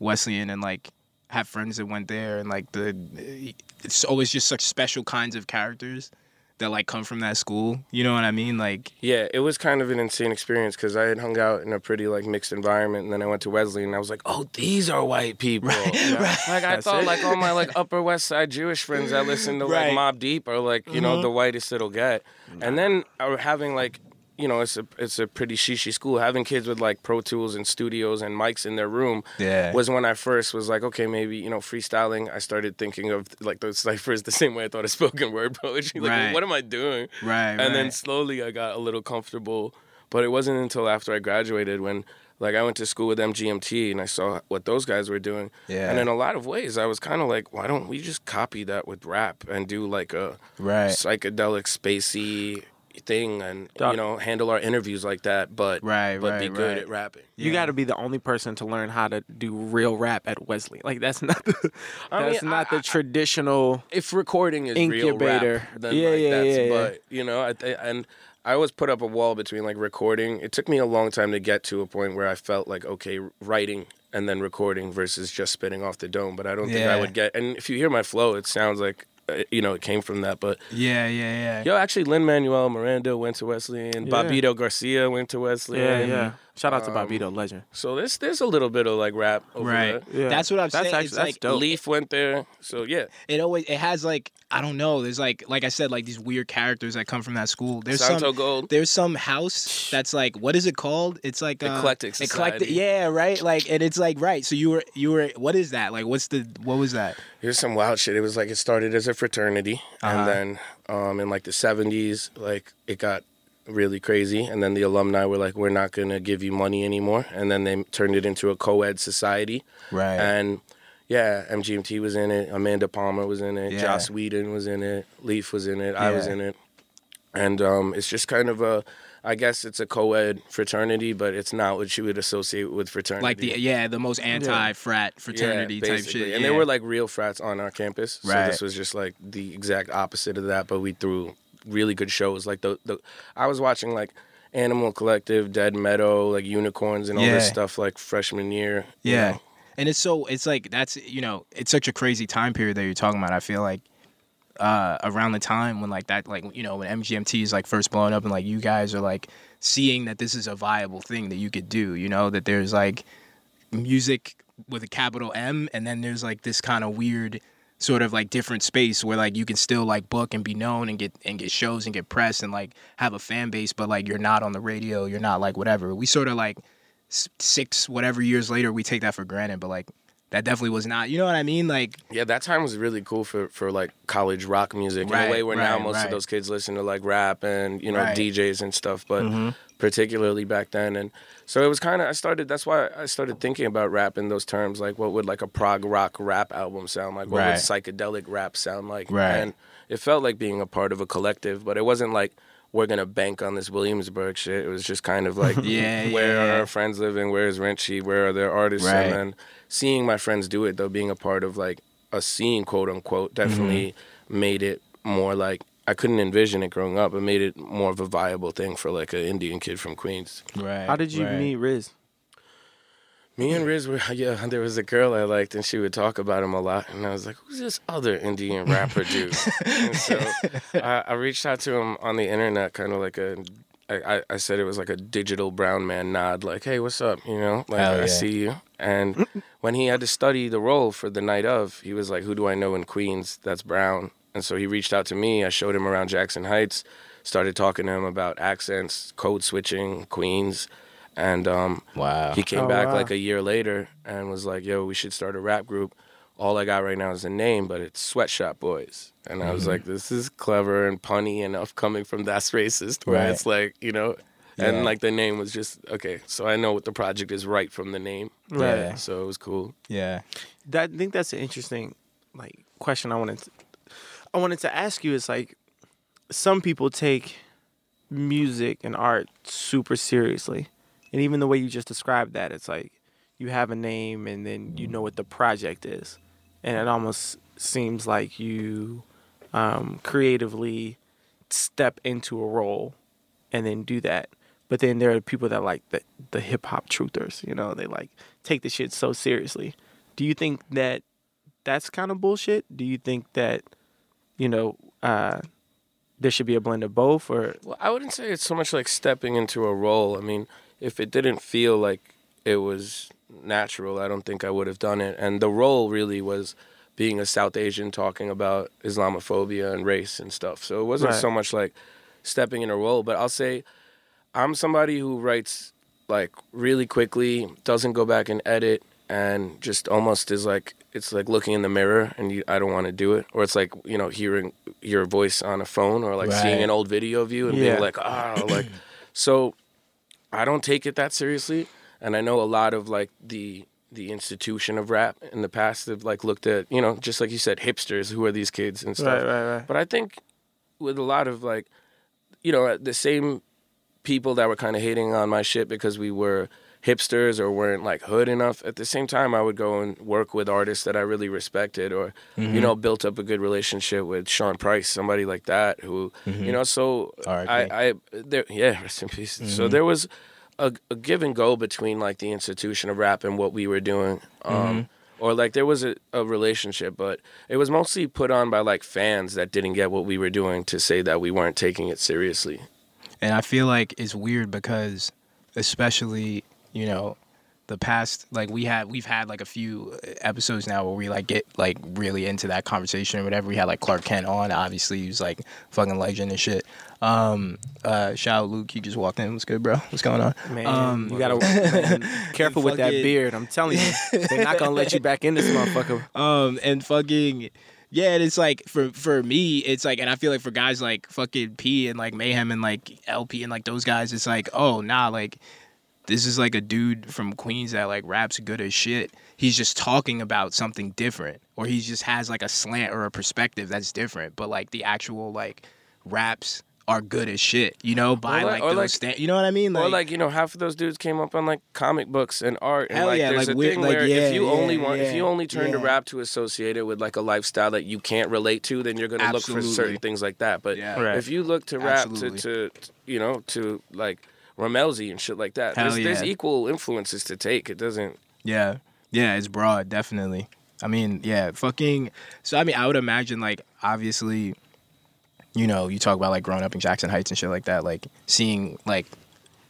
Wesleyan and like have friends that went there and like the it's always just such special kinds of characters that like come from that school. You know what I mean? Like
Yeah, it was kind of an insane experience because I had hung out in a pretty like mixed environment, and then I went to Wesley, and I was like, "Oh, these are white people."
Right, right.
Like I
That's
thought,
it.
like all my like Upper West Side Jewish friends that listen to
Right.
like Mobb Deep are like you know mm-hmm. the whitest it'll get, and then I was having like. You know, it's a it's a pretty shishi school. Having kids with like Pro Tools and studios and mics in their room
Yeah.
was when I first was like, okay, maybe you know, freestyling. I started thinking of like those ciphers the same way I thought of spoken word poetry. Like,
Right.
what am I doing?
right.
and then slowly I got a little comfortable. But it wasn't until after I graduated when, like, I went to school with MGMT and I saw what those guys were doing.
Yeah.
And in a lot of ways, I was kind of like, why don't we just copy that with rap and do like a
right.
psychedelic, spacey thing and
Doc-
you know handle our interviews like that, but
Right,
but be
right,
good
right.
at rapping.
You got to be the only person to learn how to do real rap at Wesley. Like that's not the,
I
that's
mean,
not
I-
the traditional.
if recording is
Incubator.
real rap, then
Yeah,
like,
yeah,
that's,
yeah, yeah.
But you know, I, th- and I always put up a wall between like recording. It took me a long time to get to a point where I felt like okay, writing and then recording versus just spitting off the dome. But I don't think I would get. And if you hear my flow, it sounds like Uh, you know it came from that. But
Yeah, yeah, yeah.
yo, actually, Lin Manuel Miranda went to Wesleyan.
Yeah.
Bobito Garcia went to Wesleyan.
Yeah, yeah. Shout out to
Um,
Bobito, legend.
So there's there's a little bit of like rap over
Right.
there.
Yeah.
That's what I'm
That's
saying.
actually-
it's
that's
like
dope.
Le1f went there. So yeah,
it always it has like I don't know. There's like like I said like these weird characters that come from that school. There's
Santo
some
Gold.
there's some house that's like what is it called? It's like uh,
Eclectic
Eclectic, yeah, right. Like and it's like right. So you were you were what is that? Like what's the what was that?
Here's some wild shit. It was like it started as a fraternity,
Uh-huh.
and then um, in like the '70s, like it got really crazy. And then the alumni were like, "We're not gonna give you money anymore." And then they turned it into a co-ed society.
Right.
And yeah, MGMT was in it. Amanda Palmer was in it.
Yeah.
Joss Whedon was in it. Le1f was in it. I was in it. And um, it's just kind of a, I guess it's a co-ed fraternity, but it's not what you would associate with fraternity.
like the yeah, the most anti frat fraternity
Yeah,
type shit.
And
yeah.
there were like real frats on our campus. So this was just like the exact opposite of that, but we threw really good shows. Like the, the I was watching like Animal Collective, Dead Meadow, like Unicorns and all this stuff like freshman year. you
Yeah.
know.
And it's so it's like that's you know, it's such a crazy time period that you're talking about. I feel like uh around the time when like that like you know, when MGMT is like first blowing up and like you guys are like seeing that this is a viable thing that you could do, you know, that there's like music with a capital M and then there's like this kind of weird sort of like different space where like you can still like book and be known and get and get shows and get press and like have a fan base but like you're not on the radio you're not like whatever. We sort of like six whatever years later we take that for granted but like that definitely was not you know what i mean like
Yeah, that time was really cool for, for like college rock music in
Right,
a way where now most
right.
of those kids listen to like rap and you know
Right.
DJs and stuff, but
Mm-hmm.
particularly back then. And so it was kind of I started. That's why I started thinking about rap in those terms. Like, what would like a prog rock rap album sound like? What
Right.
would psychedelic rap sound like?
Right.
And it felt like being a part of a collective, but it wasn't like we're gonna bank on this Williamsburg shit. It was just kind of like,
Yeah,
where
yeah,
are
yeah.
our friends living? Where is rent sheet? Where are their artists?
Right.
And then seeing my friends do it though, being a part of like a scene, quote unquote, definitely
Mm-hmm.
made it more like I couldn't envision it growing up. It made it more of a viable thing for like an Indian kid from Queens.
right
How did you
right.
meet Riz?
Me and Riz were yeah. There was a girl I liked, and she would talk about him a lot. And I was like, "Who's this other Indian rapper dude?" and so I, I reached out to him on the internet, kind of like a. I, I- said it was like a digital brown man nod, like, "Hey, what's up?" You know, like
Hell
I
yeah.
see you. And when he had to study the role for the night of, he was like, "Who do I know in Queens that's brown?" And so he reached out to me. I showed him around Jackson Heights, started talking to him about accents, code switching, Queens, and um,
wow
he came
Oh,
back
wow.
like a year later and was like, "Yo, we should start a rap group." All I got right now is a name, but it's Sweatshop Boys, and I was
Mm-hmm.
like, "This is clever and punny enough coming from That's Racist." Where
Right.
it's like, you know,
Yeah.
and like the name was just okay. So I know what the project is right from the name,
Right.
Yeah.
So it was cool.
yeah
That, I think that's an interesting like question I wanted to, I wanted to ask you is like some people take music and art super seriously. And even the way you just described that, it's like you have a name and then you know what the project is. And it almost seems like you um, creatively step into a role and then do that. But then there are people that like the, the hip hop truthers, you know, they like take the shit so seriously. Do you think that that's kind of bullshit? Do you think that, you know, uh, there should be a blend of both or
Well, I wouldn't say it's so much like stepping into a role. I mean, if it didn't feel like it was natural, I don't think I would have done it. And the role really was being a South Asian talking about Islamophobia and race and stuff. So it wasn't
Right.
so much like stepping in a role, but I'll say I'm somebody who writes like really quickly, doesn't go back and edit, and just almost is like it's like looking in the mirror and you, I don't want to do it, or it's like you know hearing your voice on a phone or like seeing an old video of you and
Yeah.
being like ah like so I don't take it that seriously, and I know a lot of like the the institution of rap in the past have like looked at you know just like you said hipsters who are these kids and stuff.
right, right, right.
But I think with a lot of like, you know, the same people that were kind of hating on my shit because we were hipsters or weren't like hood enough. At the same time, I would go and work with artists that I really respected or, you know, mm-hmm. built up a good relationship with Sean Price, somebody like that who, mm-hmm. you know, so. I, I, there, yeah, rest in peace. So mm-hmm. there was a, a give and go between like the institution of rap and what we were doing. Um, Or like there was a, a relationship, but it was mostly put on by like fans that didn't get what we were doing to say that we weren't taking it seriously.
And I feel like it's weird because, especially, you know, the past like we had we've had like a few episodes now where we like get like really into that conversation or whatever. We had like Clark Kent on, obviously he was like fucking legend and shit. Um uh shout out Luke, he just walked in. What's good, bro? What's going on?
Man,
Um,
you gotta man, careful with that
fucking-
beard. I'm telling you, they're not gonna let you back in this motherfucker.
Um and fucking Yeah, and it's like for for me, it's like, and I feel like for guys like fucking P and like Mayhem and like LP and like those guys, it's like, oh nah, like this is like a dude from Queens that like raps good as shit. He's just talking about something different, or he just has like a slant or a perspective that's different. But like the actual like raps are good as shit, you know, by
Or like-
like,
or
those
like-
sta- you know what I mean?
Like, or like you know, half of those dudes came up on like comic books and art. And
Hell
like
yeah,
there's
like,
a
weird-
thing
like,
where
yeah,
if you only
yeah,
want, if you only turn to rap to associate it with like a lifestyle that you can't relate to, then you're gonna look for certain things like that. But
Yeah.
Right.
if you look to rap to, to you know to like Rammellzee and shit like that,
Hell
there's, there's equal influences to take. It doesn't.
Yeah. Yeah, it's broad, definitely. I mean, yeah, fucking so I mean, I would imagine like obviously you know, you talk about like growing up in Jackson Heights and shit like that, like seeing like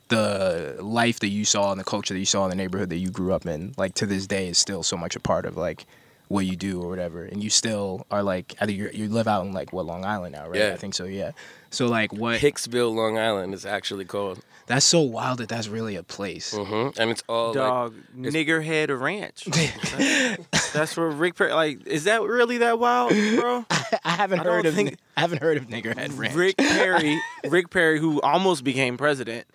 the life that you saw and the culture that you saw in the neighborhood that you grew up in, like to this day is still so much a part of like what you do or whatever. And you still are like either you you live out in like what Long Island now, right?
Yeah.
I think so, yeah. So like what
Hicksville, Long Island, is actually called,
that's so wild that that's really a place.
hmm and it's all like
Dog, Niggerhead Ranch. That's- That's where Rick Perry. Like, is that really that wild, bro?
I haven't
I
heard of
think-
I haven't heard of Niggerhead Ranch.
Rick Perry, Rick Perry, who almost became president.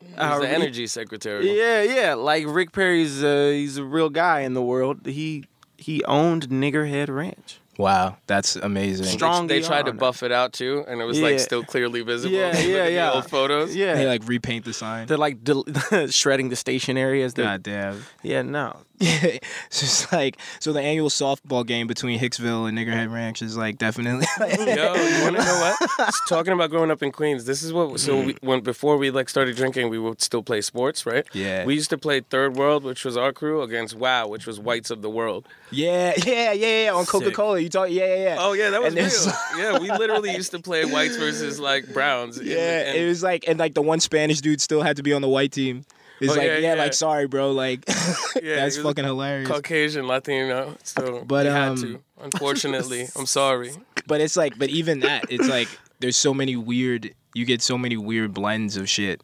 he's
Uh,
the
Rick-
energy secretary.
Yeah, yeah. Like Rick Perry's, uh, he's a real guy in the world. He he owned Niggerhead Ranch.
Wow, that's amazing.
They-
Strong
They, tried to buff it out too, and it was like still clearly visible.
Yeah,
Look
yeah,
the
yeah.
Old photos.
Yeah,
They like repaint the sign.
they're like del- shredding the station areas. They're-
God damn.
Yeah, no.
it's just like so the annual softball game between Hicksville and Niggerhead Ranch is like definitely
Yo, you want to know what? It's talking about growing up in Queens. This is what. So we, mm. when before we like started drinking, we would still play sports, right?
Yeah.
We used to play Third World, which was our crew, against Wow, which was Whites of the World.
Yeah, yeah, yeah, yeah. On Coca Cola, you talk. Yeah, yeah, yeah.
Oh yeah, that was
And
real. yeah, we literally used to play Whites versus like Browns.
Yeah,
and-
it was like, and like the one Spanish dude still had to be on the white team. It's
Oh,
like,
yeah,
yeah,
yeah.
like sorry, bro, like
Yeah,
that's fucking hilarious.
Caucasian Latino. So
But,
we had
um,
to. Unfortunately, I'm sorry.
But it's like, but even that, it's like there's so many weird. You get so many weird blends of shit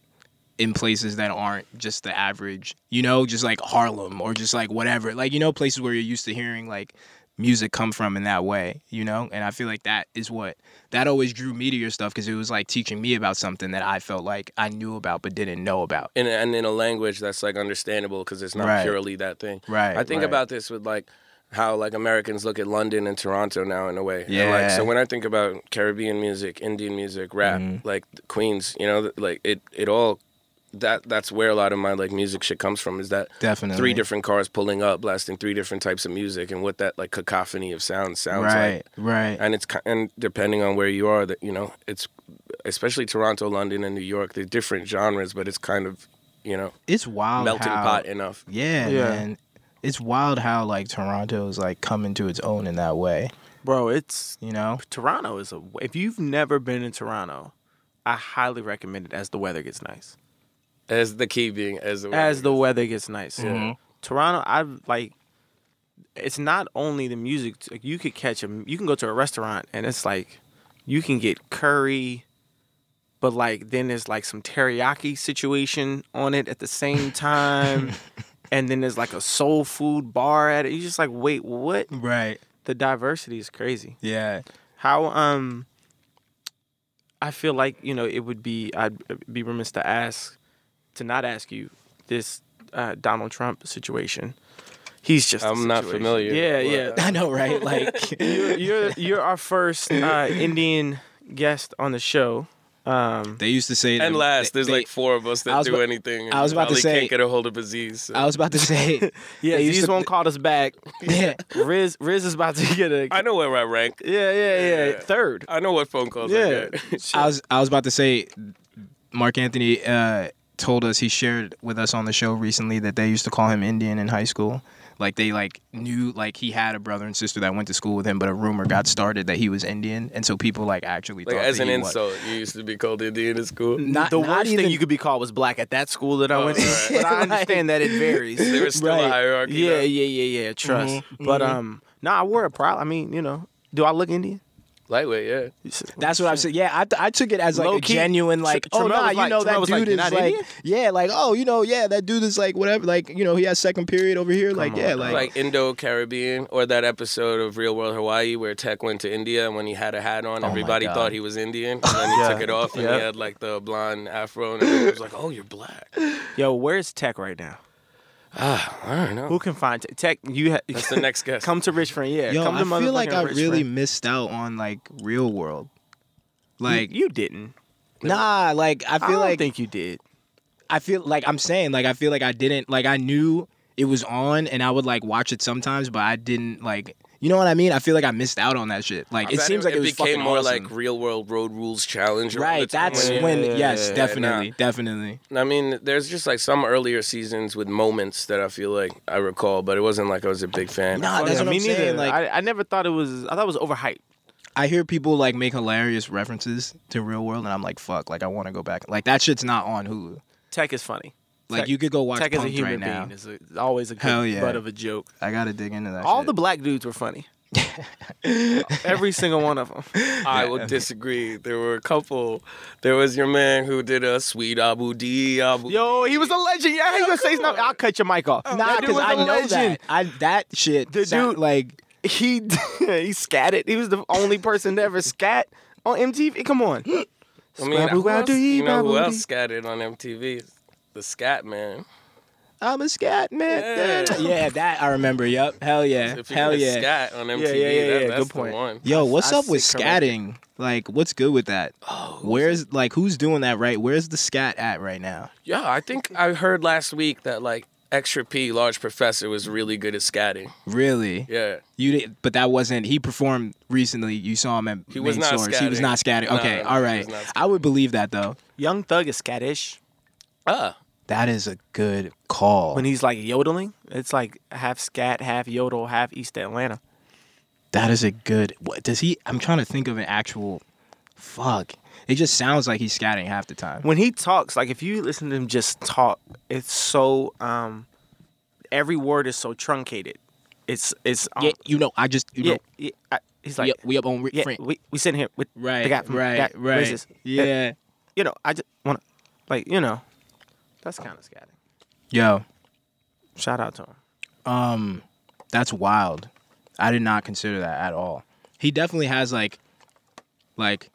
in places that aren't just the average. You know, just like Harlem or just like whatever. Like you know, places where you're used to hearing like music come from in that way. You know, and I feel like that is what that always drew me to your stuff because it was like teaching me about something that I felt like I knew about but didn't know about.
in a, and in a language that's like understandable because it's not
Right.
purely that thing.
Right.
I think
right.
about this with like how like Americans look at London and Toronto now in a way. And,
Yeah.
like, so when I think about Caribbean music, Indian music, rap,
Mhm.
like Queens, you know, like it it all that that's where a lot of my like music shit comes from is that
definitely
three different cars pulling up blasting three different types of music and what that like cacophony of sounds sounds
right,
like
right. Right.
And it's and depending on where you are that you know it's especially Toronto, London, and New York. They're different genres, but it's kind of you know
It's wild.
melting
how,
pot enough.
Yeah,
Yeah.
man. It's wild how like Toronto's like coming to its own in that way.
Bro, it's
You know?
Toronto is a. If you've never been in Toronto, I highly recommend it as the weather gets nice.
As the key being as the
As the weather gets nice.
Mhm.
Toronto, I like. It's not only the music. Like, you could catch a. You can go to a restaurant and it's like, you can get curry, but like then there's like some teriyaki situation on it at the same time, and then there's like a soul food bar at it. You just like, wait, what?
Right.
The diversity is crazy.
Yeah.
How um I feel like, you know, it would be I'd be remiss to ask to not ask you this uh, Donald Trump situation. He's just
I'm not familiar.
Yeah,
What?
yeah.
I know, right? Like
you're, you're you're our first uh, Indian guest on the show. Um
they used to say
And
that-
last,
they-
there's
they-
like four of us
I
that
was
do
about-
anything.
I was about to say-
can't get a hold of Aziz. so.
I was about to say
yeah,
They used
these
to-
won't call us back.
yeah.
Riz Riz is about to get a
I know where I rank.
Yeah, yeah, yeah.
Yeah.
Third.
I know what phone calls
Yeah.
I get.
I was I was about to say Mark Anthony uh told us he shared with us on the show recently that they used to call him Indian in high school. Like they like knew like he had a brother and sister that went to school with him, but a rumor got started that he was Indian, and so people like actually
like
thought
as
that
an
he was-
insult, you used to be called Indian in school.
Not
the
not
worst
even,
thing you could be called was black at that school that I
Oh,
went to.
right.
But I understand that it varies.
There was still
Right.
a hierarchy.
Yeah,
though.
yeah, yeah, yeah. Trust.
Mhm,
But
mhm.
um, no, I wore a proud. I mean, you know, do I look Indian?
Lightweight, yeah.
That's what I'm saying. Yeah, I, I took it as like
Low
a
key,
genuine like,
Tr-
oh
Trammell
nah,
was
you
like-
know
Trammell
that
was like,
dude
"You're
is
not
like,
Indian?"
yeah, like oh you know yeah that dude is like whatever like you know he has second period over here like
Come
yeah
on,
like,
Like Indo Caribbean, or that episode of Real World Hawaii where Tech went to India and when he had a hat on,
Oh my
everybody
God.
thought he was Indian. And then he
Yeah.
took it off and
Yeah.
he had like the blonde afro and everyone was like, oh, you're black.
Yo, where's Tech right now?
Ah, I don't know.
Who can find Tech? Tech you ha-
That's the next guest.
come to Rich Friend. Yeah,
yo
come to
I feel like I
Rich
really
Friend.
missed out on like real world, like
you, you didn't.
nah like I
I
feel
don't
like
think you did.
I feel like I'm saying like I feel like I didn't like I knew it was on and I would like watch it sometimes but I didn't like you know what I mean I feel like I missed out on that shit like
I
it
bet
seems like it, was
became
fucking
more
awesome.
like Real World Road Rules Challenge.
right that's
when-
when
Yeah,
yes
yeah, uh,
definitely
nah.
definitely
I mean, there's just like some earlier seasons with moments that I feel like I recall, but it wasn't like I was a big fan.
Nah, that's
Yeah,
what
me
I'm
neither.
like-
I, I never thought it was. I thought it was overhyped.
I hear people like make hilarious references to real world and I'm like fuck like I want to go back like that shit's not on Hulu
Tech is funny.
Like
Tech-
you could go watch
Tech as a human
right
being is a, always a good
Hell yeah.
butt of a joke.
I gotta dig into that
All
shit.
the black dudes were funny. Every single one of them.
I will disagree. There were a couple. There was your man who did a sweet Abu D. Abu
Yo, he was a legend. Yeah, he
Yo,
gonna say
come
something. I'll cut your mic off. Oh, nah,
because I know
legend.
that. I that shit.
The
sound-
dude-
like
He he scatted. He was the only person to ever scat on MTV. Come on.
I mean, who else, you know who else
dee.
scattered on MTV? The Scat Man.
I'm a scat man.
Yeah.
Yeah, that I remember. Yup. Hell yeah.
If
Hell yeah.
scat on MTV,
yeah, yeah,
that-
yeah,
that's
good point.
the one.
Yo, what's
I
up with
see correct.
scatting? Like, what's good with that?
Oh,
Where's like who's doing that right? Where's the scat at right now?
Yeah, I think I heard last week that like Extra P, Large Professor, was really good at scatting.
Really?
Yeah.
You did, but that wasn't. He performed recently. You saw him at
He
main
was not
source. He was not scatting. Okay,
no,
all
he
right.
was not
I would believe that though.
Young Thug is scattish.
Ah.
That is a good call.
When he's like yodeling, it's like half scat, half yodel, half East Atlanta.
that is a good. What does he? I'm trying to think of an actual. Fuck. It just sounds like he's scatting half the time.
When he talks, like if you listen to him just talk, it's so um every word is so truncated. It's it's um,
Yeah, you know. I just you
yeah,
know.
yeah, I, he's like
yeah, we up on Rick
yeah,
Frank.
we we sitting here with
Right,
the guy from
right,
that
right.
racist.
Yeah.
you know, I just want to like you know, that's kind of scatting.
Yo,
Shout out to him.
um, that's wild. I did not consider that at all. He definitely has like, like,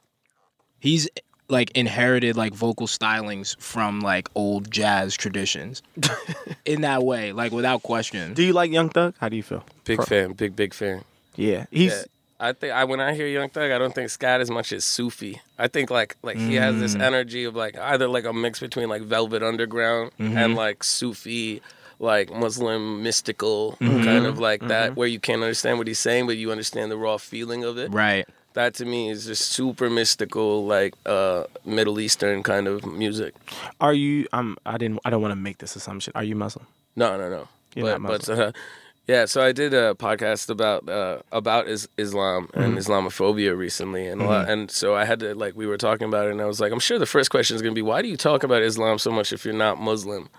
he's like inherited like vocal stylings from like old jazz traditions, in that way, like without question.
Do you like Young Thug? How do you feel?
Big
Pro-
fan, big big fan.
Yeah, he's
Yeah. I think I when I hear Young Thug, I don't think scat as much as Sufi. I think like like he has this
Mm.
energy of like either like a mix between like Velvet Underground
Mm-hmm.
and like Sufi, like Muslim mystical
Mm-hmm.
kind of like that, where you can't understand what he's saying, but you understand the raw feeling of it.
Right.
That to me is just super mystical, like uh Middle Eastern kind of music.
Are you? I'm. I didn't. I don't want to make this assumption. Are you Muslim?
No, no, no.
You're
but
not
but uh, yeah, so I did a podcast about uh, about is- Islam and Islamophobia recently, and a lot, and so I had to like we were talking about it, and I was like, I'm sure the first question is gonna be, why do you talk about Islam so much if you're not Muslim?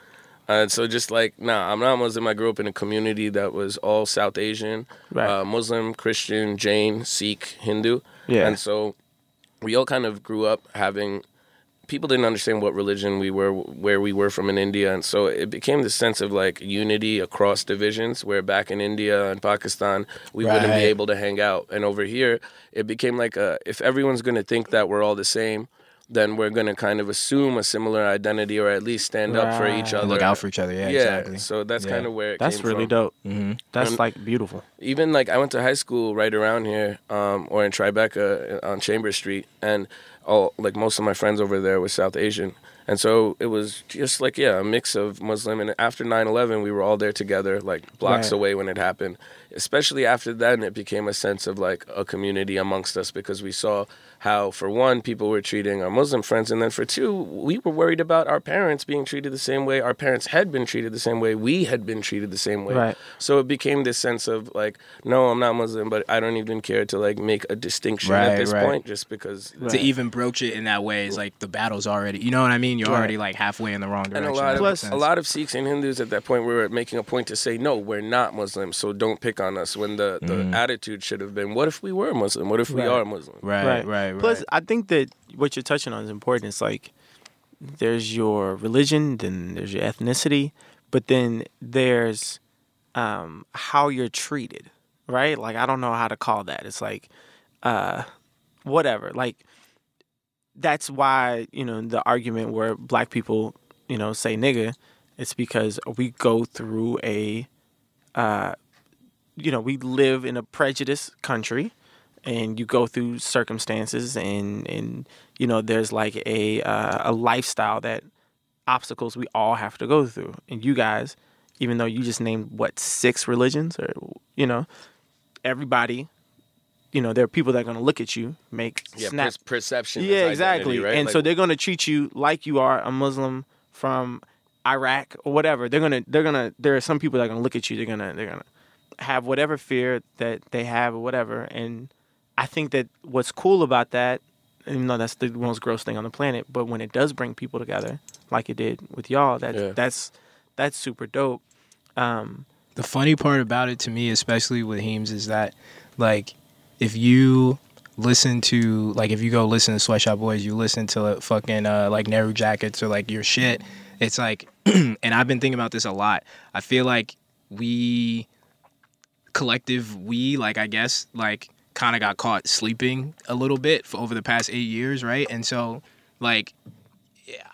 And so just like, nah, I'm not Muslim. I grew up in a community that was all South Asian,
Right.
uh, Muslim, Christian, Jain, Sikh, Hindu,
Yeah.
and so we all kind of grew up having people didn't understand what religion we were where we were from in India and so it became this sense of like unity across divisions where back in India and Pakistan we wouldn't be able to hang out and over here it became like a if everyone's going to think that we're all the same then we're going to kind of assume a similar identity or at least stand up for each
Right.
other
Look out for each other. Yeah.
yeah
Exactly.
so that's
Yeah.
kind of where it
That's
came
really
from.
dope.
hmm
That's
And-
like beautiful.
even like I went to high school right around here, um, or in Tribeca uh, on Chambers Street, and all like most of my friends over there were South Asian, and so it was just like yeah, a mix of Muslim. And after 9/11, we were all there together, like blocks
Right.
away when it happened. Especially after then, it became a sense of like a community amongst us because we saw how, for one, people were treating our Muslim friends, and then for two, we were worried about our parents being treated the same way. Our parents had been treated the same way. We had been treated the same way.
Right.
So it became this sense of like, no, I'm not Muslim, but I don't even care to like make a distinction
Right,
at this
right.
point, just because.
To even broach it in that way is like the battle's already. You know what I mean? mean? You're
Right.
already like halfway in the wrong direction.
And a lot of
Plus,
a lot of Sikhs and Hindus at that point were making a point to say, no, we're not Muslims, so don't pick on us. When the, the
Mm.
attitude should have been, what if we were Muslim? What if we
Right.
are Muslim?
Right, right, right.
Plus, I think that what you're touching on is important. It's like there's your religion, then there's your ethnicity, but then there's um, how you're treated, right? Like I don't know how to call that. It's like uh, whatever. Like that's why you know the argument where black people you know say nigga, it's because we go through a uh, you know we live in a prejudiced country and you go through circumstances and and you know there's like a uh, a lifestyle that obstacles we all have to go through and you guys even though you just named what six religions or you know everybody you know there are people that are going to look at you make
Yeah,
snap
per- perception.
yeah exactly
right?
and so they're going to treat you like you are a muslim from iraq or whatever they're going to they're going to there are some people that are going to look at you they're going to they're going to have whatever fear that they have or whatever and i think that what's cool about that even though that's the most gross thing on the planet but when it does bring people together like it did with y'all that's
Yeah.
that's that's super dope um
the funny part about it to me, especially with Heems, is that like if you listen to like if you go listen to Swet Shop Boys, you listen to like, fucking uh, like Nehru Jackets or like your shit. It's like, and I've been thinking about this a lot. I feel like we collective we like I guess like kind of got caught sleeping a little bit for over the past eight years, right? And so like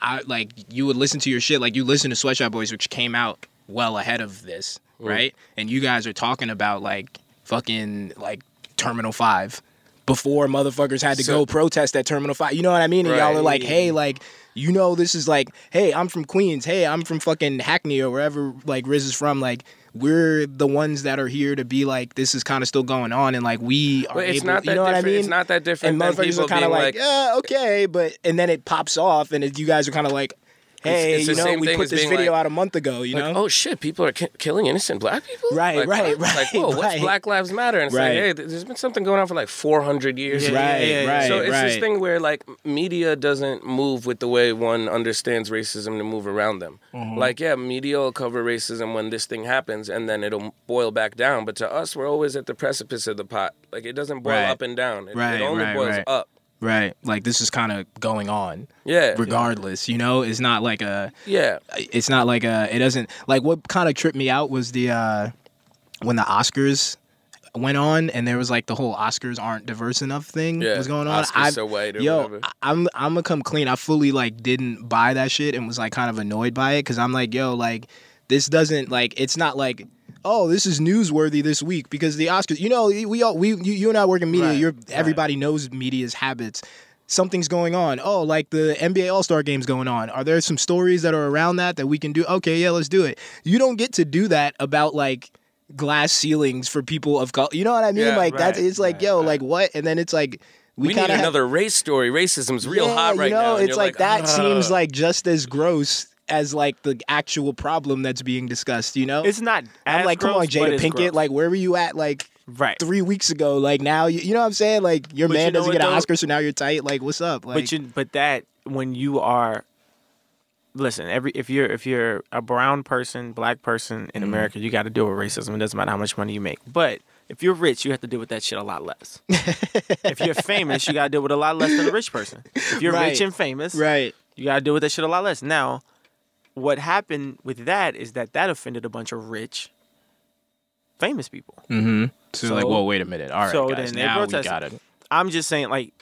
I like you would listen to your shit like you listen to Swet Shop Boys, which came out well ahead of this, mm. right? And you guys are talking about like fucking like Terminal Five before motherfuckers had to
So-
go protest at Terminal Five. You know what I mean? And y'all are like, hey, like you know, this is like, hey, I'm from Queens. Hey, I'm from fucking Hackney or wherever like Riz is from. Like we're the ones that are here to be like, this is kind of still going on, and like we are
But it's
able.
not that
you know what I
different.
mean?
It's not that different
and motherfuckers
people
are kind of like,
like,
yeah, okay, but and then it pops off, and it, you guys are kind of like, hey,
it's the
you know, we put this video
like-
out a month ago, you
like,
know?
oh shit, people are ki- killing innocent black people.
Right,
Like,
right?
Like,
right,
whoa, what's. Black Lives Matter? And it's
Right.
like, hey, there's been something going on for like 400 years.
Yeah,
right,
yeah, yeah.
right,
so it's
right.
this thing where like media doesn't move with the way one understands racism to move around them.
Mm-hmm.
Like yeah, media will cover racism when this thing happens, and then it'll boil back down. But to us, we're always at the precipice of the pot. Like it doesn't boil
Right.
up and down. It,
Right,
it only
right,
boils
right.
up.
Right, like this is kind of going on,
Yeah,
regardless. You know, it's not like a,
yeah.
it's not like a, it doesn't like what kind of tripped me out was the uh when the Oscars went on and there was like the whole Oscars aren't diverse enough thing
Yeah,
was going on.
Oscars
I-
so white or
yo,
whatever.
I'm I'm gonna come clean. I fully like didn't buy that shit and was like kind of annoyed by it because I'm like, yo, like this doesn't like it's not like. Oh, this is newsworthy this week because the Oscars. You know, we all we you, you and I work in media.
Right,
You're
right.
everybody knows media's habits. Something's going on. Oh, like the NBA All Star game's going on. Are there some stories that are around that that we can do? Okay, yeah, let's do it. You don't get to do that about like glass ceilings for people of color. You know what I mean?
Yeah,
like that's it's like
right,
yo,
right.
like what? And then it's like
We,
we,
need another race story. Racism's real
yeah,
hot right
you know,
now.
It's
you're
like, that
"Ugh."
seems like just as gross as like the actual problem that's being discussed. You know,
it's not
I'm like, come on,
gross,
Jada Pinkett.
gross.
Like, where were you at? Like
right
three weeks ago. Like now, you, you know what I'm saying? Like your
But
man
you know
doesn't get an
though?
Oscar, so now you're tight. Like, what's up? Like,
but you but that when you are listen every if you're if you're a brown person black person in
Mm-hmm.
america you got to deal with racism it doesn't matter how much money you make but if you're rich you have to deal with that shit a lot less if you're famous you got to deal with a lot less than a rich person if you're
Right.
rich and famous
right?
you got to deal with that shit a lot less now what happened with that is that that offended a bunch of rich famous people
Mm-hmm. So,
So-
like, well, wait a minute. All right,
so
guys, now we got it.
i'm just saying like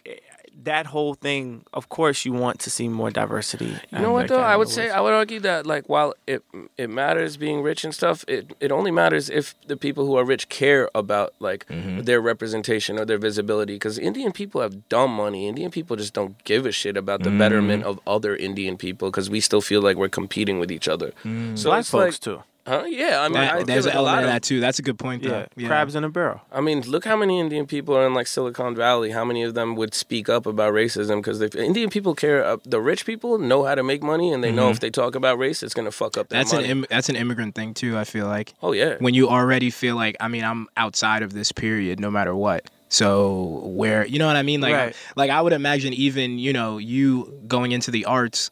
that whole thing of course you want to see more diversity
You know what though? I would say. I would argue that like while it it matters being rich and stuff, it it only matters if the people who are rich care about like
Mm-hmm.
their representation or their visibility. Because Indian people have dumb money. Indian people just don't give a shit about the betterment
Mm-hmm.
of other Indian people because we still feel like we're competing with each other. So
black
it's
folks
like,
too
huh? Yeah, I mean,
That-
I
there's an
like a lot
element of
of
that too. That's a good point, though.
Yeah, crabs in a barrel.
I mean, look how many Indian people are in like Silicon Valley. How many of them would speak up about racism? Because if Indian people care, uh, the rich people know how to make money, and they know if they talk about race, it's gonna fuck up their
Mm-hmm. That's
money.
an Im- that's an immigrant thing too. I feel like
oh yeah,
when you already feel like I mean I'm outside of this period no matter what. So where you know what I mean? Like
Right.
like I would imagine even you know you going into the arts,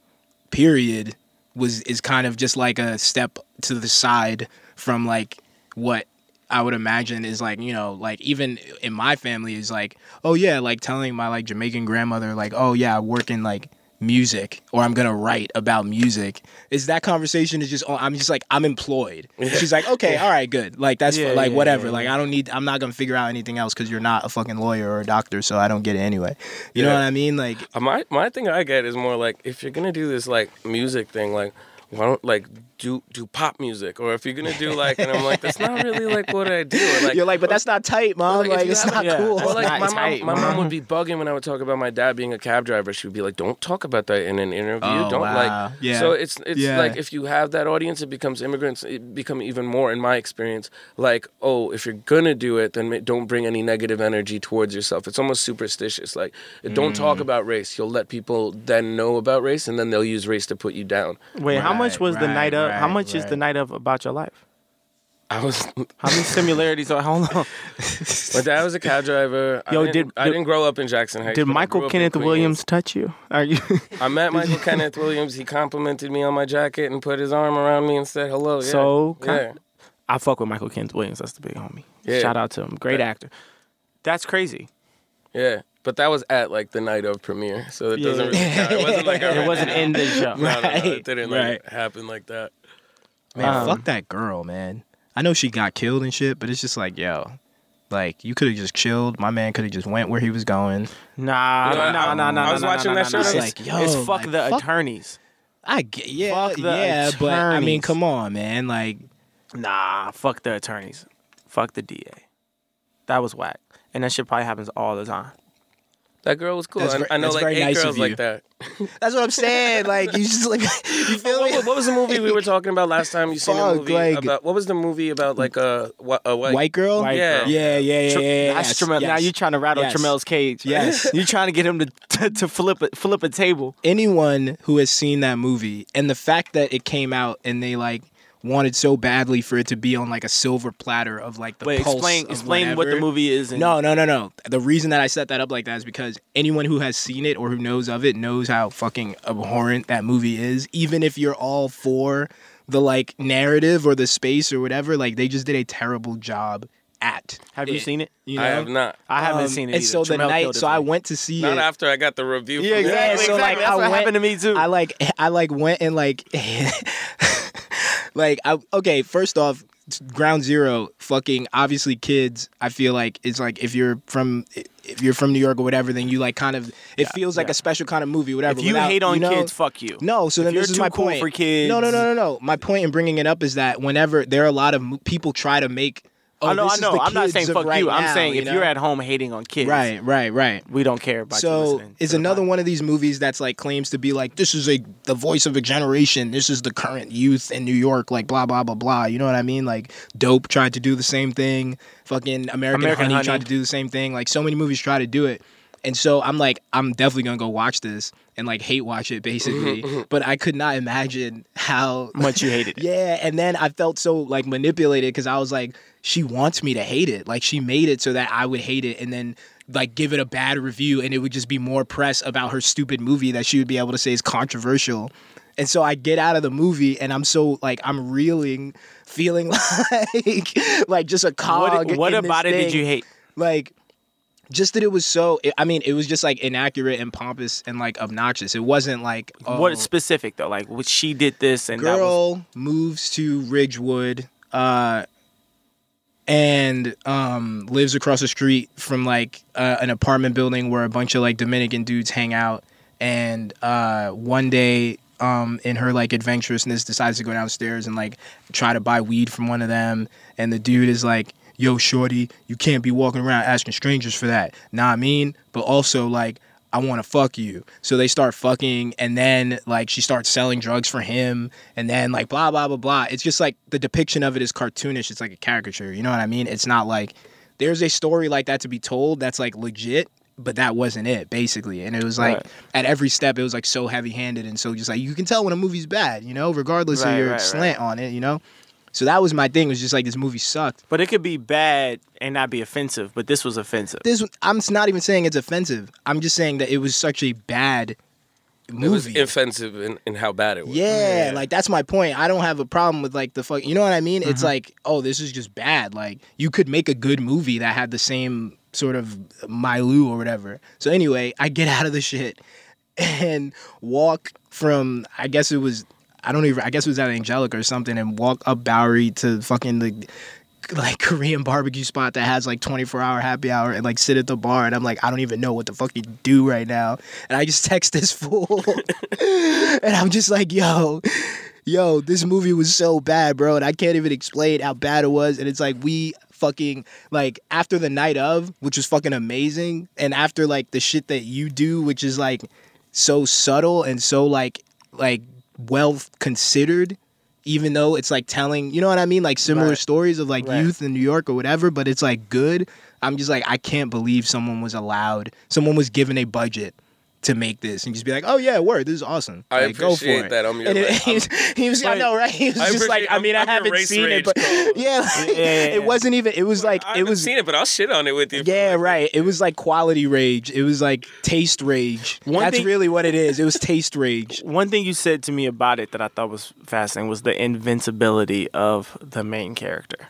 period was is kind of just like a step to the side from like what I would imagine is like, you know, like even in my family is like, oh yeah, like telling my like Jamaican grandmother like, oh yeah, I work in like music or I'm gonna write about music. Is that conversation is just oh, I'm just like I'm employed. She's like, okay, all right, good. Like that's
Yeah,
like
yeah,
whatever.
yeah,
Like. I don't need. I'm not gonna figure out anything else because you're not a fucking lawyer or a doctor, so I don't get it anyway. You know what I mean? Like
Uh, My my thing I get is more like if you're gonna do this like music thing, like why don't like do do pop music, or if you're gonna do like, and I'm like, that's not really like what I do. Or, like,
you're like, but that's not tight, mom.
like,
Like, it's
have-
not
yeah.
cool.
Or like
not
my
tight,
mom, my
mom.
mom would be bugging when I would talk about my dad being a cab driver. She would be like, "Don't talk about that in an interview.
Oh,
Don't
wow.
like."
Yeah.
So it's it's
Yeah.
like if you have that audience, it becomes immigrants. It become even more, in my experience, like, oh, if you're gonna do it, then don't bring any negative energy towards yourself. It's almost superstitious. Like, don't
Mm.
talk about race. You'll let people then know about race, and then they'll use race to put you down.
Wait, how much
Right,
was the night of? How
right,
much is the night of about your life?
I was.
How many similarities are? Hold on.
My dad was a cab driver.
Yo,
I didn't,
did-
I
did-
didn't grow up in Jackson Heights.
Did
but I grew
Michael Kenneth Williams touch you? Are you?
I met Michael Kenneth Williams. He complimented me on my jacket and put his arm around me and said hello. Yeah.
So,
yeah.
I fuck with Michael Kenneth Williams. That's the big homie.
Yeah.
Shout out to him. Great
Yeah.
actor. That's crazy.
Yeah, but that was at like the night of premiere, so it
Yeah.
doesn't really count. It wasn't like a,
It wasn't in the show.
No, no, no,
Right,
it didn't like,
right.
happen like that.
Man,
Um,
fuck that girl, man. I know she got killed and shit, but it's just like, yo, like you could have just chilled. My man could have just went where he was going.
Nah,
You know,
nah, nah, nah,
I was
nah,
watching
nah,
that
nah,
show,
nah.
and I
It's,
was like,
it's
yo,
fuck
like,
the
fuck-
attorneys.
I get, yeah,
Fuck the
yeah, but I mean, come on, man. Like,
Nah, fuck the attorneys. Fuck the DA. That was whack. And that shit probably happens all the time.
That girl was cool.
That's
I,
ver-
I know
that's
like
very
eight
nice
girls like that.
that's what I'm saying. Like, you just like, you feel
What,
me?
what- what was the movie we were talking about last time? You seen a
Fuck,
movie
like-
about what was the movie about like uh, a a white,
White girl.
White
Yeah.
girl.
Yeah, yeah, yeah,
Tr-
yeah. yeah,
That's
yes,
Trammell. Now you're trying to rattle
Yes.
Trammell's cage.
Yes.
you're trying to get him to, to to flip a flip a table.
anyone who has seen that movie and the fact that it came out and they like wanted so badly for it to be on like a silver platter of like the
Wait,
pulse
explain
of
explain what the movie is. And
No, no, no, no. The reason that I set that up like that is because anyone who has seen it or who knows of it knows how fucking abhorrent that movie is. Even if you're all for the like narrative or the space or whatever, like they just did a terrible job at.
Have you seen it?
You know?
I have not.
I haven't
Um,
seen it.
And
either.
so the
Trammell
night, so I went to see
Not
it.
after I got the review.
Yeah,
from
exactly.
so, like.
That's
I
what
went-
happened to me too.
I like I like went and like like I okay, first off, ground zero, fucking obviously kids, I feel like it's like if you're from if you're from New York or whatever, then you like kind of it feels like a special kind of movie, whatever.
if you
without-
hate on
know-
kids, fuck you.
no, so
If
then this is my
cool
point.
for kids.
No, no, no, no, no. My point in bringing it up is that whenever there are a lot of mo- people try to make. Oh,
I know, I know. I'm not saying fuck
right
you. I'm saying
you
if
know?
you're at home hating on kids,
right, right, right.
we don't care about
So it's another one of these movies that's like claims to be like this is a the voice of a generation. This is the current youth in New York. Like blah blah blah blah. You know what I mean? Like Dope tried to do the same thing. Fucking American,
American
Honey,
Honey.
tried to do the same thing. Like so many movies try to do it. And so I'm like, I'm definitely gonna go watch this and like hate watch it basically. but I could not imagine how
much you hated it.
yeah, and then I felt so like manipulated because I was like, she wants me to hate it. Like she made it so that I would hate it, and then like give it a bad review, and it would just be more press about her stupid movie that she would be able to say is controversial. And so I get out of the movie, and I'm so like I'm reeling, feeling like like just a cog.
What, what about it did you hate?
Like just that it was so. I mean, it was just like inaccurate and pompous and like obnoxious. It wasn't like oh,
What specific though? Like, what she did this and that was
girl moves to Ridgewood uh and um lives across the street from like uh, an apartment building where a bunch of like Dominican dudes hang out. And uh one day um in her like adventurousness decides to go downstairs and like try to buy weed from one of them. And the dude is like yo shorty you can't be walking around asking strangers for that. Nah I mean but also like I want to fuck you. So they start fucking, and then like she starts selling drugs for him, and then like blah blah blah blah. It's just like the depiction of it is cartoonish. It's like a caricature. You know what I mean? It's not like there's a story like that to be told that's like legit, but that wasn't it basically. And it was like
Right.
at every step, it was like so heavy handed and so just like you can tell when a movie's bad, you know, regardless
Right,
of your
right,
slant on it, you know. So that was my thing. Was just like this movie sucked.
But it could be bad and not be offensive. But this was offensive.
this I'm not even saying it's offensive. I'm just saying that it was such a bad movie.
It was
movie.
offensive in, in how bad it was.
yeah,
Yeah.
like that's my point. I don't have a problem with like the fuck. You know what I mean? It's
Mm-hmm.
like, oh, this is just bad. Like you could make a good movie that had the same sort of milieu or whatever. So anyway, I get out of the shit and walk from. I guess it was. I don't even. I guess it was at Angelica or something, and walk up Bowery to fucking the like Korean barbecue spot that has like 24 hour happy hour and like sit at the bar and I'm like I don't even know what the fuck you do right now and I just text this fool and I'm just like yo yo this movie was so bad bro and I can't even explain how bad it was and it's like we fucking like after the night of which was fucking amazing and after like the shit that you do which is like so subtle and so like like well considered even though it's like telling you know what i mean like similar
Right.
stories of like
Right.
youth in new york or whatever but it's like good i'm just like i can't believe someone was allowed someone was given a budget to make this and just be like oh yeah word this is awesome
I
like, go for
appreciate
it
that. I'm your
and it,
like,
he was, he was I know right he was
I
just like I mean
I'm-
I haven't seen it but yeah, like,
Yeah, yeah,
it wasn't even it was like
I
it
haven't
was
seen it, but I'll shit on it with you.
yeah, right. It was like quality rage. It was like taste rage.
One
That's
thing-
really what it is. It was taste rage.
One thing you said to me about it that I thought was fascinating was the invincibility of the main character.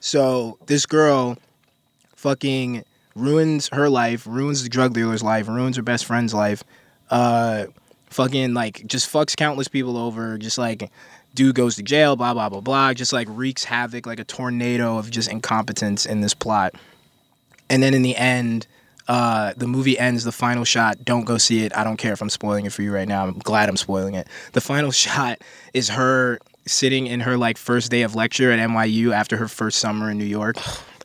So this girl fucking ruins her life, ruins the drug dealer's life, ruins her best friend's life. Uh fucking like just fucks countless people over, just like dude goes to jail, blah blah blah blah, just like wreaks havoc like a tornado of just incompetence in this plot. And then in the end, uh, the movie ends. The final shot. Don't go see it. I don't care if I'm spoiling it for you right now. I'm glad I'm spoiling it. The final shot is her sitting in her like first day of lecture at NYU after her first summer in New York.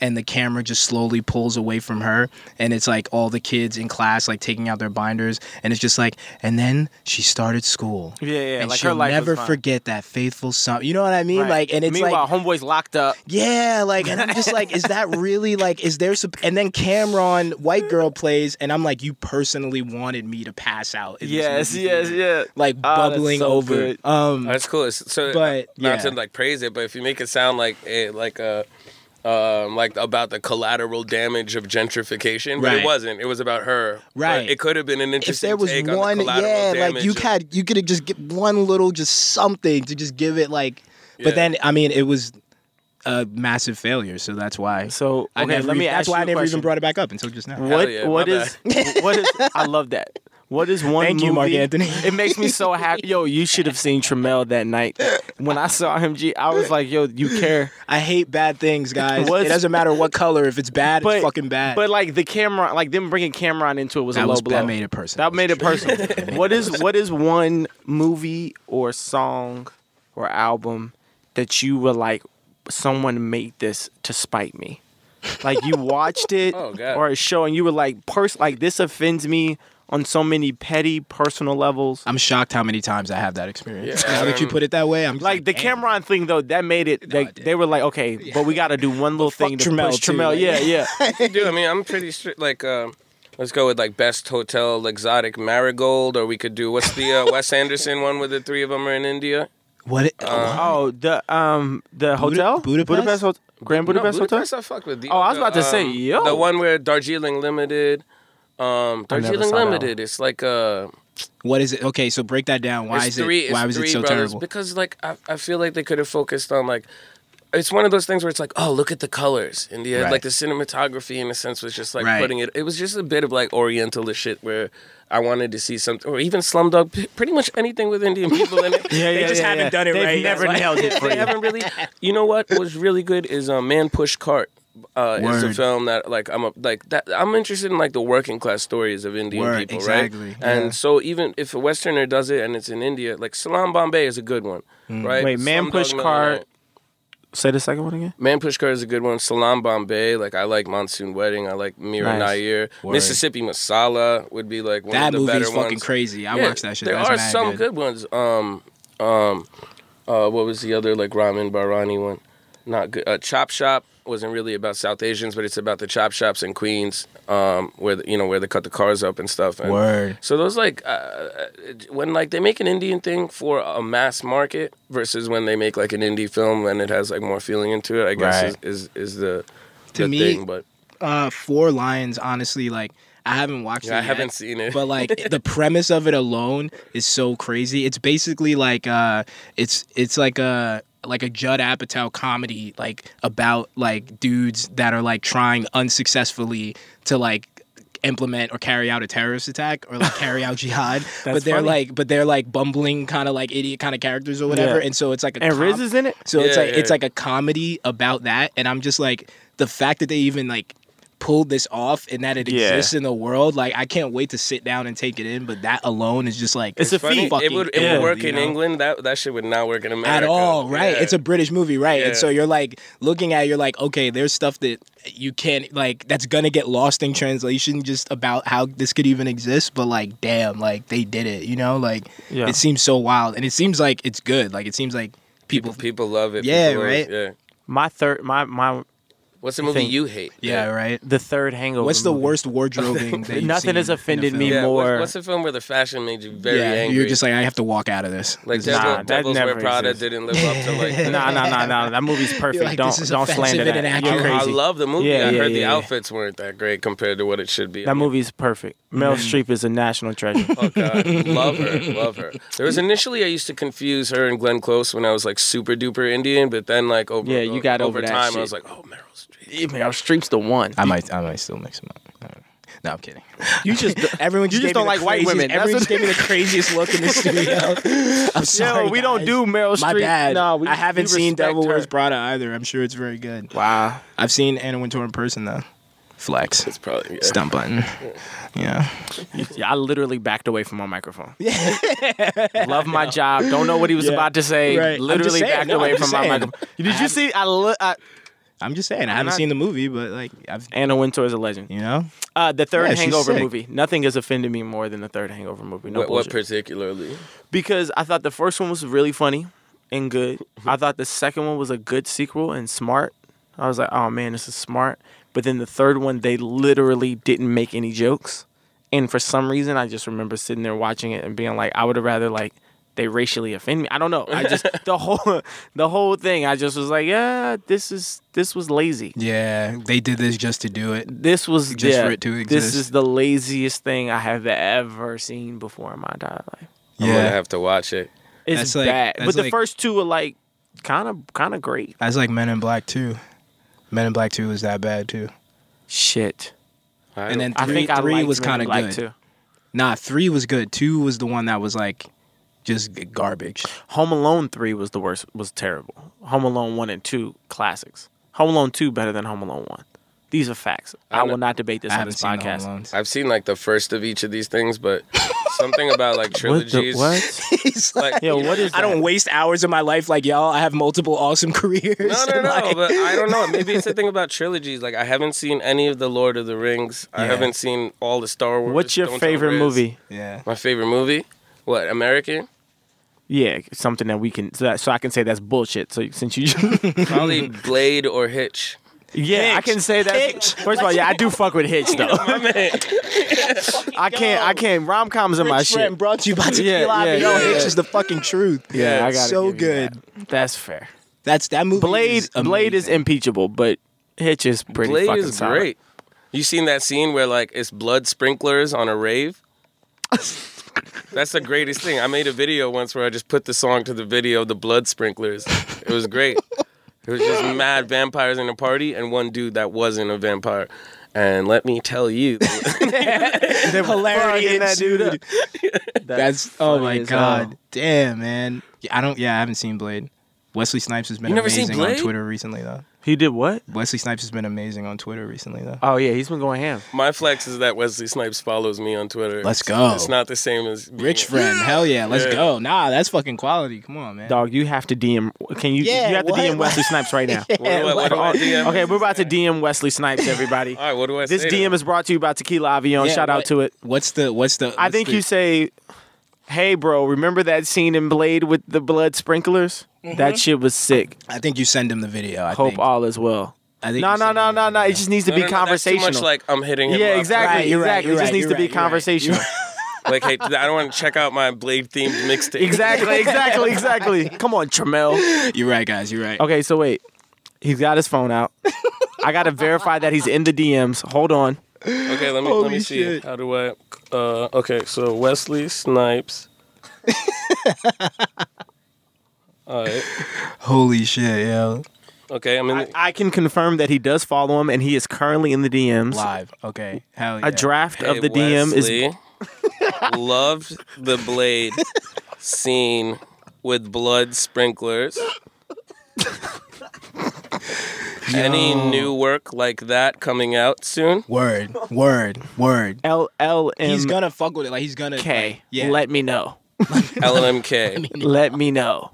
And the camera just slowly pulls away from her, and it's like all the kids in class like taking out their binders, and it's just like, and then she started school.
Yeah, yeah.
and
like
she'll
her life was
never forget that faithful summer. You know what I mean?
Right.
Like, and it's
Meanwhile,
like,
homeboy's locked up.
yeah, like, and I'm just like, is that really like, is there? some and then Cameron, white girl plays, and I'm like, you personally wanted me to pass out. in this
Yes,
movie
yes,
theater.
yeah.
Like
Oh,
bubbling
so
over.
good.
Um,
That's cool. So,
But,
not
yeah.
to like praise it, but if you make it sound like a like a um, like about the collateral damage of gentrification, but
Right.
it wasn't. It was about her. But
Right.
it could have been an interesting.
if
interesting
there was
take on
one,
the
yeah, like you had, you could have just get one little, just something to just give it like.
Yeah.
But then, I mean, it was a massive failure, so that's why.
So okay,
never
let me
even-
ask
That's why
you
I
a
never
question.
even brought it back up until just now.
What
yeah,
what
my
is what is I love that. What is one
Thank you, Mark
movie-
Anthony.
It makes me so happy. Yo, you should have seen Trammell that night. When I saw him, G, I was like, yo, you care.
I hate bad things, guys.
What's-
it doesn't matter what color. If it's bad,
But-
it's fucking bad.
But like the camera, like them bringing Cameron into it was a
that
low
was
blow.
that made it personal.
That made it personal. what is what is one movie or song or album that you were like, someone made this to spite me? Like you watched it
Oh,
or a show and you were like, pers- like this offends me on so many petty personal levels.
I'm shocked how many times I have that experience.
Yeah,
now that you put it that way, I'm just
Like the. Cameron thing though, that made it. They,
it
they were like, okay, but we got to do one little
fuck
thing to
Trammell,
push
too,
Trammell.
like-
Yeah, yeah.
Dude, I mean, I'm pretty strict. Like, um, let's go with like best hotel exotic marigold, or we could do what's the uh, Wes Anderson one where the three of them are in India.
What? It,
oh, the um the hotel,
Budapest?
Hot- Grand Budapest
no,
Hotel.
I fucked with. The
Oh, I was
other,
about to say,
um,
yo.
the one where Darjeeling Limited. Um,
I never
Darjeeling
saw that
Limited. It's like uh,
what is it? Okay, so break that down. Why is
three,
it? Why was
three
it so
brothers
terrible?
Because like I, I feel like they could have focused on like. It's one of those things where it's like, oh, look at the colors, and the
Right.
like the cinematography in a sense was just like
Right.
putting it. It was just a bit of like Orientalist shit where I wanted to see something, or even Slumdog, pretty much anything with Indian people in it.
Yeah,
They
yeah,
just
yeah,
haven't
yeah.
done it right.
They've
right.
never nailed it for
they
you.
haven't really. You know what was really good is uh, Man Push Cart. Uh, is a film that like I'm a, like that I'm interested in like the working class stories of Indian
Word,
people,
exactly,
right?
yeah.
And so even if a Westerner does it and it's in India, like Salaam Bombay is a good one, right?
Wait, Man
Slumdog
Push
Millionaire-
Cart. Say the second one again.
Man Push Cart is a good one. Salam Bombay, like I like Monsoon Wedding. I like Mira
Nice.
Nair.
Word.
Mississippi Masala would be like one
that
of the
movie
better
is fucking
ones.
crazy. I
Yeah,
watched that shit.
There
That's
are
mad
some
good.
good. ones. Um, um, uh, what was the other like Ramin Bahrani one? Not good. Uh, Chop Shop wasn't really about South Asians, but it's about the chop shops in Queens, um, where the, you know where they cut the cars up and stuff. And
Word.
So those like uh, when like they make an Indian thing for a mass market versus when they make like an indie film and it has like more feeling into it. I guess
Right.
is, is is the
To
the
me,
thing, but
uh, Four Lions, honestly, like I haven't watched
Yeah,
it.
I
yet,
haven't seen it.
But like the premise of it alone is so crazy. It's basically like uh, it's it's like a like a Judd Apatow comedy, like about like dudes that are like trying unsuccessfully to like implement or carry out a terrorist attack or like carry out jihad but they're
funny.
like but they're like bumbling kind of like idiot kind of characters or whatever
Yeah.
and so it's like a
And Riz is in it.
so it's
Yeah,
like it's
yeah.
like a comedy about that, and I'm just like the fact that they even like pulled this off and that it
Yeah.
exists in the world. Like I can't wait to sit down and take it in. But that alone is just like
It's a
Funny,
feat.
it would it
Yeah.
would work
you
in
know?
England. That that shit would not work in America
at all, right?
Yeah.
It's a British movie, right? And so you're like looking at, it, you're like, okay, there's stuff that you can't like that's gonna get lost in translation just about how this could even exist. But like, damn, like they did it, you know? Like
Yeah.
it seems so wild, and it seems like it's good. Like it seems like people,
people love it.
Yeah,
People love it,
right?
Yeah.
My third, my my
What's the movie
Think-
you hate?
yeah, right.
the third Hangover.
What's the
movie.
worst wardrobing? that you've
Nothing
seen
has
in a
offended
film?
me
Yeah,
more-
what- what's the film where the fashion made you very
yeah,
angry?
you're just like I have to walk out of this.
like
This is-
Devil,
Nah, that
Devils Wear
never
Prada
exists.
didn't live up to like. the-
Nah, nah, nah, nah. That movie's perfect.
like,
don't don't
offensive
slander
and
that. You're
I,
inaccurate.
I love the movie.
Yeah,
I
yeah,
heard the
yeah.
outfits weren't that great compared to what it should be.
That movie's perfect. Mm-hmm. Meryl Streep is a national treasure.
Oh God, love her, love her. There was initially I used to confuse her and Glenn Close when I was like super duper Indian, but then like over
Yeah, you got
over
over that
time. I was like, oh Meryl Streep.
Meryl Streep's the one.
I might, I might still mix them up. I don't know. No, I'm kidding.
You just
Everyone
You
just,
just don't like
the
white women. That's
Everyone just gave me the craziest look in the studio. I'm sorry.
Yo, we don't do Meryl Streep.
My
Streep.
bad.
No, we,
I haven't
we
seen Devil
her.
Wears Prada either. I'm sure it's very good.
Wow.
I've seen Anna Wintour in person though. Flex.
It's probably yeah.
Stump button. Yeah.
Yeah, I literally backed away from my microphone. Yeah. Love my job. Don't know what he was
Yeah.
about to say.
Right.
Literally
saying.
backed
No,
away from
just
my microphone. Did
I
you see? I, li- I
I'm just saying. I haven't
not-
seen the movie, but like I've,
Anna Wintour is a legend.
you know,
Uh, the third
Yeah,
Hangover movie. Nothing has offended me more than the third Hangover movie. No
what, what particularly?
because I thought the first one was really funny and good. I thought the second one was a good sequel and smart. I was like, oh man, this is smart. But then the third one, they literally didn't make any jokes. And for some reason, I just remember sitting there watching it and being like, I would have rather like they racially offend me. I don't know. I just the whole the whole thing. I just was like, yeah, this is this was lazy.
yeah, they did this just to do it.
This was
Just
yeah,
for it to exist.
This is the laziest thing I have ever seen before in my entire life.
I'm gonna have to watch it.
It's
That's like-
bad.
that's
but the
like-
first two are like kind of kind of great.
That's like Men in Black Two. Men in Black Two was that bad too.
Shit.
I
And then
I
three,
think I
three
liked
was kind of good.
too.
Nah, three was good. Two was the one that was like just garbage.
Home Alone 3 was the worst was terrible. Home Alone 1 and 2 classics. Home Alone 2 better than Home Alone 1. These are facts. I,
I
will not debate this
I
on this
the
podcast.
Alones.
I've seen like the first of each of these things, but something about like
What
trilogies.
the, what?
He's
Like,
Yo, what is
I don't waste hours of my life like y'all. I have multiple awesome careers.
No, no, no.
like-
But I don't know. Maybe it's the thing about trilogies. Like I haven't seen any of the Lord of the Rings. I haven't seen all the Star Wars.
What's your
Don't
favorite movie?
yeah.
My favorite movie? What American?
Yeah, something that we can so, that, so I can say that's bullshit. So since you
Probably Blade or Hitch.
Yeah, I can say that.
Hitch.
First of all, yeah, I do fuck with Hitch though. I can't I can't rom coms are my
Rich friend
shit.
brought to you by Tequila
Yeah, yeah,
Yo,
yeah,
Hitch is the fucking truth.
Yeah, I got it.
so good.
That's fair.
That's that movie.
Blade
is
Blade is impeachable, but Hitch is pretty
Blade
fucking
is
solid.
great. You seen that scene where like it's blood sprinklers on a rave? That's the greatest thing. I made a video once where I just put the song to the video, of the blood sprinklers. It was great. It was just mad vampires in a party and one dude that wasn't a vampire. And let me tell you,
The
hilarity in that dude.
That's,
That's oh my
as hell.
god, damn man. I don't. Yeah, I haven't seen Blade. Wesley Snipes has been
You seen
amazing on Twitter recently though.
He did what?
Wesley Snipes has been amazing on Twitter recently though.
Oh yeah, he's been going ham.
my flex is that Wesley Snipes follows me on Twitter.
Let's go.
It's not the same as being-
Rich friend, hell yeah, let's
Yeah.
go. Nah, that's fucking quality. Come on, man.
Dog, you have to DM. Can you?
Yeah,
you have to? DM Wesley Snipes right now.
What do what DM?
Okay, we're about to DM Wesley Snipes, everybody.
All right, what do I
This
say? to
DM
him?
is brought to you by Tequila Avion.
Yeah,
Shout out to it.
What's the what's the?
I think
the-
you say, "Hey, bro, remember that scene in Blade with the blood sprinklers? Mm-hmm. That shit was sick.
I think you send him the video. I
Hope
think.
all is well."
I think
No, no, no, no, no. It just needs to
No,
be
no, no, that's
conversational.
too much like I'm hitting him
yeah,
up.
exactly,
Right, you're right,
exactly. it just
right,
needs to be
right,
conversational.
Like, hey, I don't want to check out my Blade themed mixtape.
exactly, exactly, exactly. Come on, Trammell.
You're right, guys. You're right.
Okay, so wait. He's got his phone out. I gotta verify that he's in the DMs. Hold on.
Okay, let me let
Holy
me see.
shit.
How do I? Uh, okay, so Wesley Snipes. All right.
Holy shit, yeah.
Okay, I'm in.
I,
The,
I can confirm that he does follow him, and he is currently in the DMs.
Live. Okay. Hell yeah.
A draft
hey,
of the DM is
Wesley, loved the blade scene with blood sprinklers. Any new work like that coming out soon?
Word. Word. Word.
L L M
He's gonna fuck with it. Like he's gonna.
K.
like, yeah.
Let me know.
LMK.
Let me know.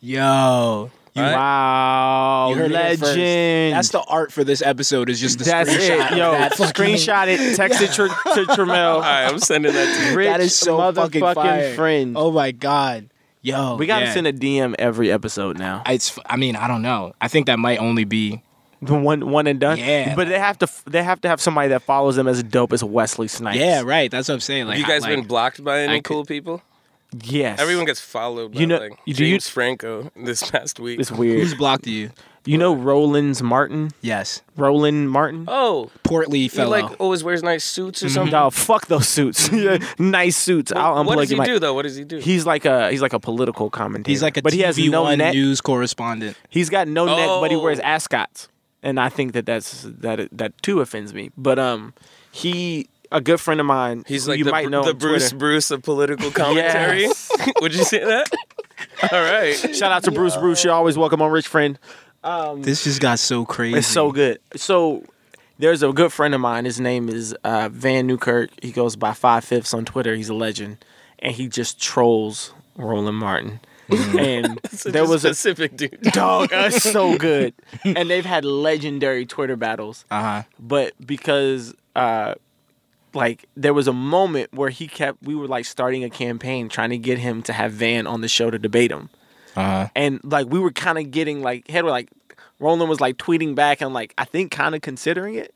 Yo. You,
All right.
Wow,
you heard it here first.
legend.
That's the art for this episode. Is just the
That's
screenshot.
it, yo.
that fucking-
Screenshot it. Text it to, to Trammell.
All right, I'm sending that to you.
Rich
That is so fucking
motherfucking
fire.
friend.
Oh my god. Yo.
we gotta
yeah.
send a DM every episode now.
It's. I mean, I don't know. I think that might only be.
The one one and done.
Yeah.
But they have to they have to have somebody that follows them as dope as Wesley Snipes.
Yeah. Right. That's what I'm saying. Like
you guys
like,
been blocked by any
I could-
cool people?
Yes.
Everyone gets followed by
You know-
like
you- do you-
Franco this past week.
It's weird.
Who's blocked you?
You know Roland S. Martin?
Yes.
Roland Martin?
oh,
Portly
he
fellow.
like always wears nice suits or something.
No, fuck those suits. Yeah, nice suits. I'll unplug
what does
your
he
mic.
do though? What does he do?
He's like a he's like a political commentator.
He's like a
but he has no
TV1
neck.
news correspondent.
He's got no neck, but he wears
Oh.
ascots, and I think that that's that that too offends me. But um, he a good friend of mine.
He's like
you
the,
might know
the
on
Bruce
Twitter.
Bruce of political commentary.
Yes.
Would you say that? All right.
Shout out to Bruce Bruce. You're always welcome on Rich Friend.
This just got so crazy.
It's so good. So there's a good friend of mine. His name is uh, Vann Newkirk. He goes by Five Fifths on Twitter. He's a legend, and he just trolls Roland Martin. and
Such
there was a
specific dude.
dog. That's so good. And they've had legendary Twitter battles.
Uh huh.
but because uh like there was a moment where he kept we were like starting a campaign trying to get him to have Vann on the show to debate him.
Uh huh.
And like we were kind of getting like head like Roland was like tweeting back and like I think kind of considering it.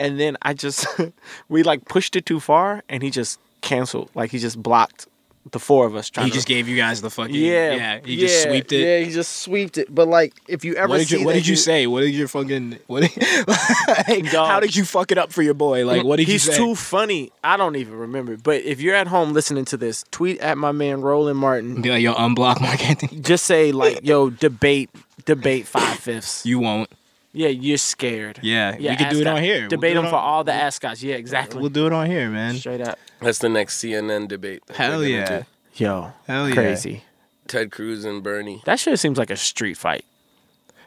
And then I just we like pushed it too far and he just canceled. Like he just blocked the four of us trying
He
to
just gave you guys the fucking.
yeah,
Yeah. He just
yeah,
sweeped it.
Yeah, he just sweeped it. But like, if you ever
What did
see
you What did you
dude-
say? What did your fucking what? Did, like, how did you fuck it up for your boy? Like what did
He's
you say?
too funny. I don't even remember. But if you're at home listening to this, tweet at my man Roland Martin.
Be like, yo, unblock Mark Anthony.
Just say like, "Yo, debate, debate five fifths."
You won't.
Yeah, you're scared.
Yeah, we could do it on here. We'll
Debate
do it
them for all the ascots. Yeah, exactly.
We'll do it on here, man.
Straight up.
That's the next CNN debate. that
Hell
they're gonna
yeah.
do.
Yo,
Hell yeah.
crazy.
Ted Cruz and Bernie.
That shit seems like a street fight.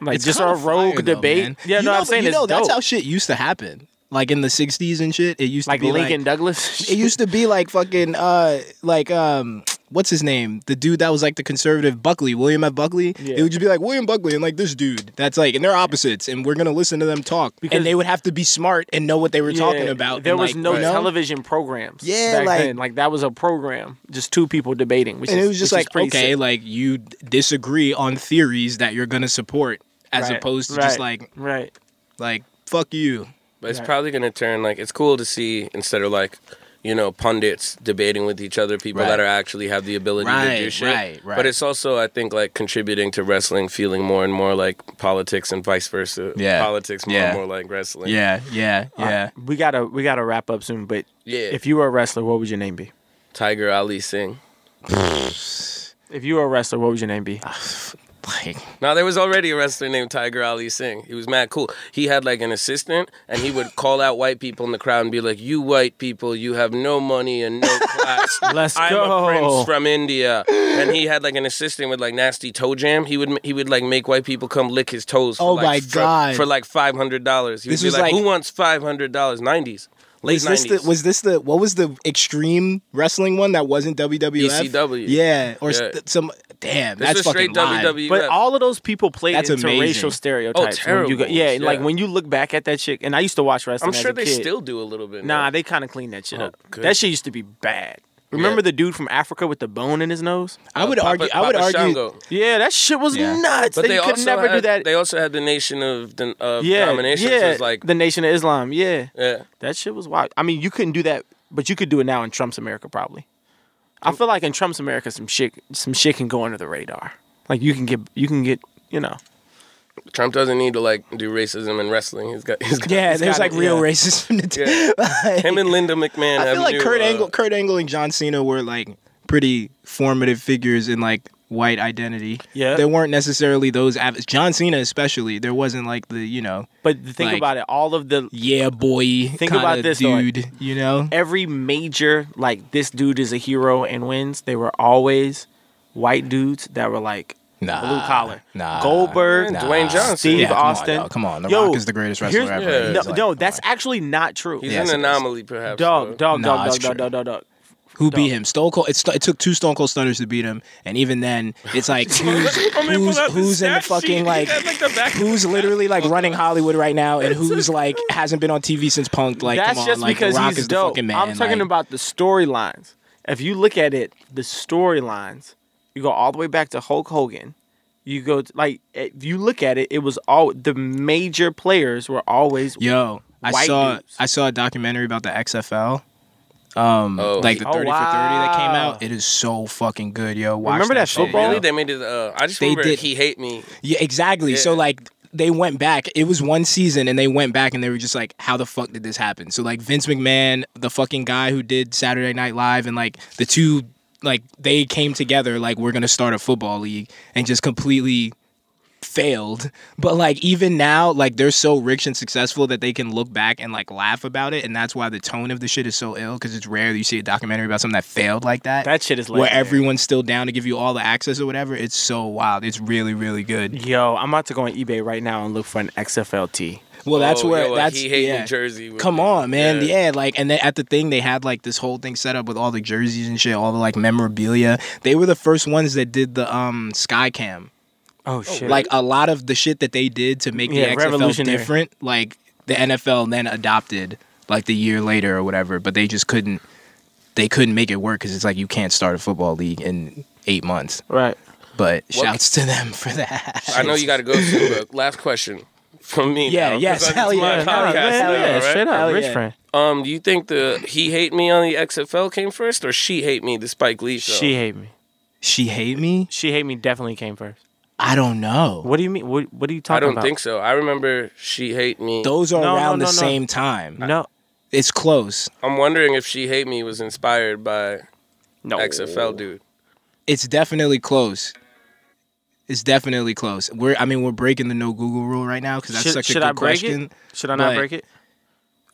Like
It's
just a rogue
fire,
debate.
man.
yeah,
You
no,
know,
I'm saying
you
it's
know that's how shit used to happen. Like in the '60s and shit. It used
like
to be
Lincoln
like, Lincoln
Douglas.
It used to be like fucking uh like um what's his name? The dude that was like the conservative Buckley, William F. Buckley.
Yeah.
It would just be like William Buckley and like this dude. That's like and they're opposites and we're gonna listen to them talk.
Because-
and they would have to be smart and know what they were talking about.
There
and,
was
like,
no
you know?
television programs.
Yeah,
back
like-
then. like that was a program, just two people debating. Which
And
is,
it was just like, okay,
sick.
like you disagree on theories that you're gonna support as
Right,
opposed to
right,
just like
right.
like fuck you.
But it's
Right.
probably going to turn like it's cool to see instead of like you know pundits debating with each other, people
Right.
that are actually have the ability to do shit.
right, right.
But it's also I think like contributing to wrestling feeling more and more like politics and vice versa.
Yeah.
politics more
Yeah.
and more like wrestling.
Yeah, yeah, yeah.
We gotta we gotta wrap up soon. But
yeah.
if you were a wrestler, what would your name be?
Tiger Ali Singh.
If you were a wrestler, what would your name be?
Like
Now there was already a wrestler named Tiger Ali Singh. He was mad cool. He had like an assistant, and he would call out white people in the crowd and be like, "You white people, you have no money and no class.
Let's
I'm
go.
a prince from India." And he had like an assistant with like nasty toe jam. He would he would like make white people come lick his toes. For,
Oh
like,
my
for-
God.
For like five hundred dollars. He would
This
be
was
like,
like-
"Who wants five hundred dollars?" Nineties, late
was this
nineties.
the was this the what was the extreme wrestling one that wasn't WWF?
ECW.
Yeah, or
Yeah.
st- some damn.
This
that's
was
fucking
straight
live.
WWE.
But all of those people played
That's
into
amazing.
racial stereotypes. Oh, when you go,
terrible,
yeah, like when you look back at that shit, and I used to watch wrestling.
I'm
as
sure
a
they
kid.
still do a little bit.
Nah,
now.
they kind of cleaned that shit
Oh,
up.
good.
That shit used to be bad. Remember
Yeah.
the dude from Africa with the bone in his nose?
I would
Uh,
argue.
Papa-
I would
Papa
argue.
Shango.
Yeah, that shit was
Yeah.
nuts.
But
they,
they,
could
also
never
had,
do that.
They also had the Nation of the of
yeah,
Domination.
yeah,
So like
the Nation of Islam. Yeah,
yeah.
that shit was wild. I mean, you couldn't do that, but you could do it now in Trump's America, probably. I feel like in Trump's America, some shit, some shit can go under the radar. Like you can get, you can get, you know.
Trump doesn't need to like do racism in wrestling. He's got, he's got
Yeah,
he's
there's
got
like
it,
real
yeah.
racism. To
Yeah.
like,
Him and Linda McMahon.
I
have
feel like
new,
Kurt
uh,
Angle, Kurt Angle and John Cena were like pretty formative figures in like white identity.
Yeah.
There weren't necessarily those. Av- John Cena, especially, there wasn't like the you know,
But think
Like-
about it, all of the
yeah boy.
Think about this, though, like-
dude. you know,
every major like this dude is a hero and wins. They were always white dudes that were like
nah,
blue collar.
Nah,
Goldberg,
Nah. Dwayne Johnson.
Steve
Yeah, come on,
Austin.
dog, come on, The
Yo,
Rock is the greatest wrestler
here's-
ever.
Yeah.
No,
like,
no, that's
on.
actually not true.
He's
Yes,
an anomaly, perhaps.
Dog, dog,
Nah,
dog, dog, dog, dog, dog, dog.
Who beat him? Stone Cold. It's, it took two Stone Cold Stunners to beat him, and even then, it's like who's
I'm
who's,
pull out the
who's in the fucking like
That's like the back
who's literally like running Hollywood right now, and who's like hasn't been on TV since Punk. Like,
That's
come on,
just
like
because
Rock
he's
is the
dope.
fucking man.
I'm talking
like-
about the storylines. If you look at it, the storylines, you go all the way back to Hulk Hogan. You go to, like if you look at it, it was all the major players were always
Yo, I saw
dudes.
I saw a documentary about the XFL. Um,
Oh.
like the
Oh,
thirty for thirty that came out. It is so fucking good, yo. Watch
Remember that
shit,
football?
yo.
They made it. Uh, I just
They
remember
did-
he hate me.
Yeah, exactly. So like they went back. It was one season, and they went back and they were just like, "How the fuck did this happen?" So like Vince McMahon, the fucking guy who did Saturday Night Live, and like the two, like they came together, like we're gonna start a football league, and just completely failed. But like even now, like they're so rich and successful that they can look back and like laugh about it, and that's why the tone of the shit is so ill because it's rare that you see a documentary about something that failed like that.
that shit is
like
where
everyone's still down to give you all the access or whatever. It's so wild. It's really, really good.
Yo, I'm about to go on eBay right now and look for an XFLT.
Well, that's
Oh,
where
yo,
that's
he hate
yeah.
New Jersey. would
Come
be-
on, man. Yeah. like and then at the thing they had like this whole thing set up with all the jerseys and shit, all the like memorabilia. They were the first ones that did the um Skycam.
Oh shit!
Like a lot of the shit that they did to make
Yeah,
the XFL different, like the NFL then adopted like the year later or whatever, but they just couldn't they couldn't make it work cuz it's like you can't start a football league in 8 months.
right.
But
What-
shouts to them for that.
I know you got to go soon, but last question from me.
Yeah,
now, 'cause
yes, hell
my
yeah, hell yeah,
now,
yeah,
right?
straight up,
Hell
rich
yeah.
friend.
Um, do you think the he hate me on the XFL came first, or she hate me the Spike Lee show?
She hate me.
She hate me?
She hate me. Definitely came first.
I don't know.
What do you mean? What What are you talking about?
I don't
about?
think so. I remember she hate me.
Those are
No, no,
around
no,
the
no.
same time.
No,
It's close.
I'm wondering if she hate me was inspired by
no.
XFL dude.
It's definitely close. It's definitely close. We're I mean we're breaking the no Google rule right now because that's
Should,
such a
should
good
I break
question.
it? Should I not
but-
break it?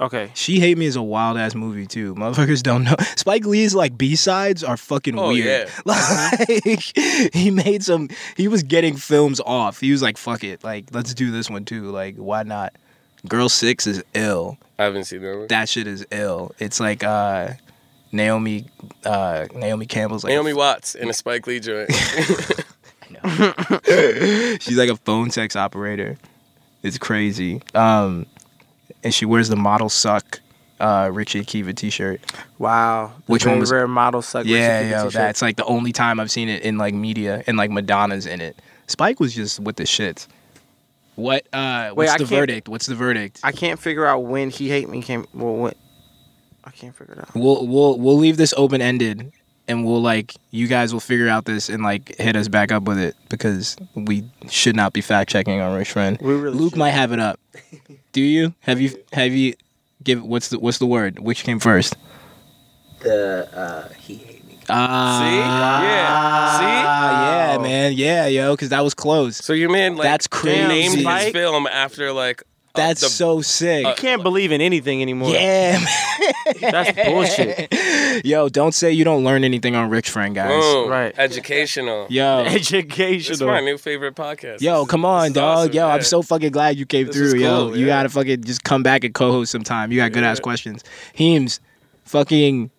Okay.
She Hate Me is a wild ass movie too. Motherfuckers don't know. Spike Lee's like B sides are fucking
Oh,
weird.
yeah.
Like he made some. He was getting films off. He was like, "Fuck it, like let's do this one too. Like why not?" Girl Six is ill.
I haven't seen that one.
That shit is ill. It's like uh Naomi uh Naomi Campbell's like
Naomi Watts in a Spike Lee joint.
She's like a phone sex operator. It's crazy. Um, and she wears the model suck uh, Richie Akiva t-shirt.
Wow. The
Which one was-
rare model suck?
yeah, yo,
t-shirt.
that's like the only time I've seen it in like media and like Madonna's in it. Spike was just with the shits. What? Uh,
Wait,
what's
I
the verdict? What's the verdict?
I can't figure out when he hate me came. Well, what? I can't figure it out.
We'll we'll we'll leave this open ended, and we'll like you guys will figure out this and like hit us back up with it because we should not be fact checking on Rich Friend.
We really
Luke
should.
might have it up. Do you? Have you? Have you? Give what's the what's the word? Which came first?
The uh, he hate me.
Ah,
Yeah. See?
yeah, man, yeah, yo, because that was close.
so you mean like
That's
they named his film after like uh,
That's
the-
so sick.
uh,
I can't believe in anything anymore.
yeah,
That's bullshit.
man. yo, don't say you don't learn anything on Rich Friend, guys.
Boom.
Right.
educational.
Yo,
It's
Educational.
my new favorite podcast.
Yo,
This
come on,
this is
dog.
awesome,
Yo,
yeah.
I'm so fucking glad you came
This is
through, yo.
cool,
You
yeah.
gotta fucking just come back and co-host sometime. You got good ass
Yeah.
questions. Heems, fucking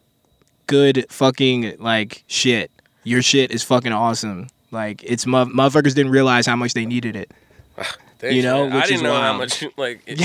good fucking like shit. Your shit is fucking awesome. Like it's mu- motherfuckers didn't realize how much they needed it.
Thanks,
you know,
man.
which
I didn't know how much like it,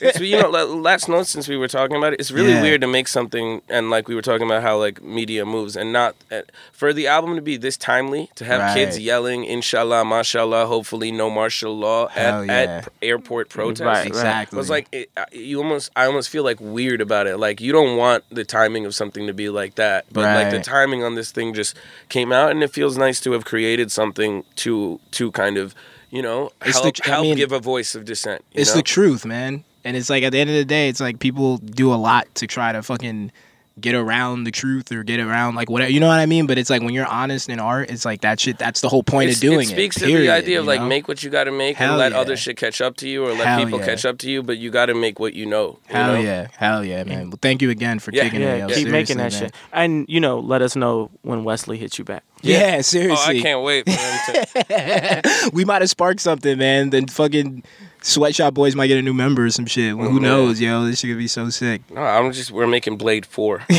it's you know la- last note since we were talking about it. It's really
Yeah.
weird to make something and like we were talking about how like media moves and not uh, for the album to be this timely to have kids yelling inshallah mashallah hopefully no martial law at,
yeah.
at airport protests.
Right,
Exactly.
It was like it, you almost I almost feel like weird about it. Like you don't want the timing of something to be like that, but like the timing on this thing just came out, and it feels nice to have created something to to kind of you know,
It's
help,
the- I
help
mean,
give a voice of dissent. You
It's
know?
the truth, man. And it's like at the end of the day, it's like people do a lot to try to fucking get around the truth or get around like whatever. You know what I mean? But it's like when you're honest in art, it's like that shit. That's the whole point
It's-
of doing
it
it.
speaks to
period,
the idea of like
know?
make what you got to make
Hell
and let
yeah.
other shit catch up to you or let
Hell
people
yeah.
catch up to you, but you got to make what you know. you
Hell
know?
yeah, hell yeah, man. Well, thank you again for
Yeah.
kicking
Yeah,
it. yo.
keep making that
Seriously,
shit. And you know, let us know when Wesley hits you back.
man. Yeah,
Oh,
seriously.
I can't wait. For
we might have sparked something, man. Then fucking Swet Shop Boys might get a new member or some shit. Well, who
Mhm.
knows, yo? This shit could be so sick.
no, I'm just we're making Blade Four.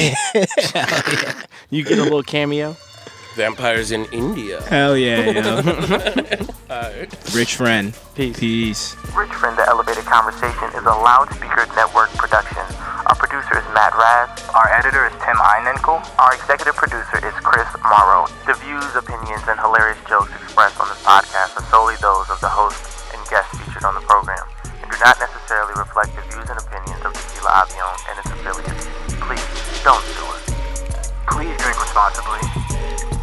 You get a little cameo.
Vampires in India.
Hell yeah, yo. Rich friend.
Peace.
Peace.
Rich Friend, the Elevated Conversation is a Loudspeakers Network production. Our producer is Matt Raz. Our editor is Tim Einenkel. Our executive producer is Chris Morrow. The views, opinions, and hilarious jokes expressed on this podcast are solely those of the host and guests featured on the program and do not necessarily reflect the views and opinions of Tequila Avion and its affiliates. Please don't do it.
Please drink responsibly.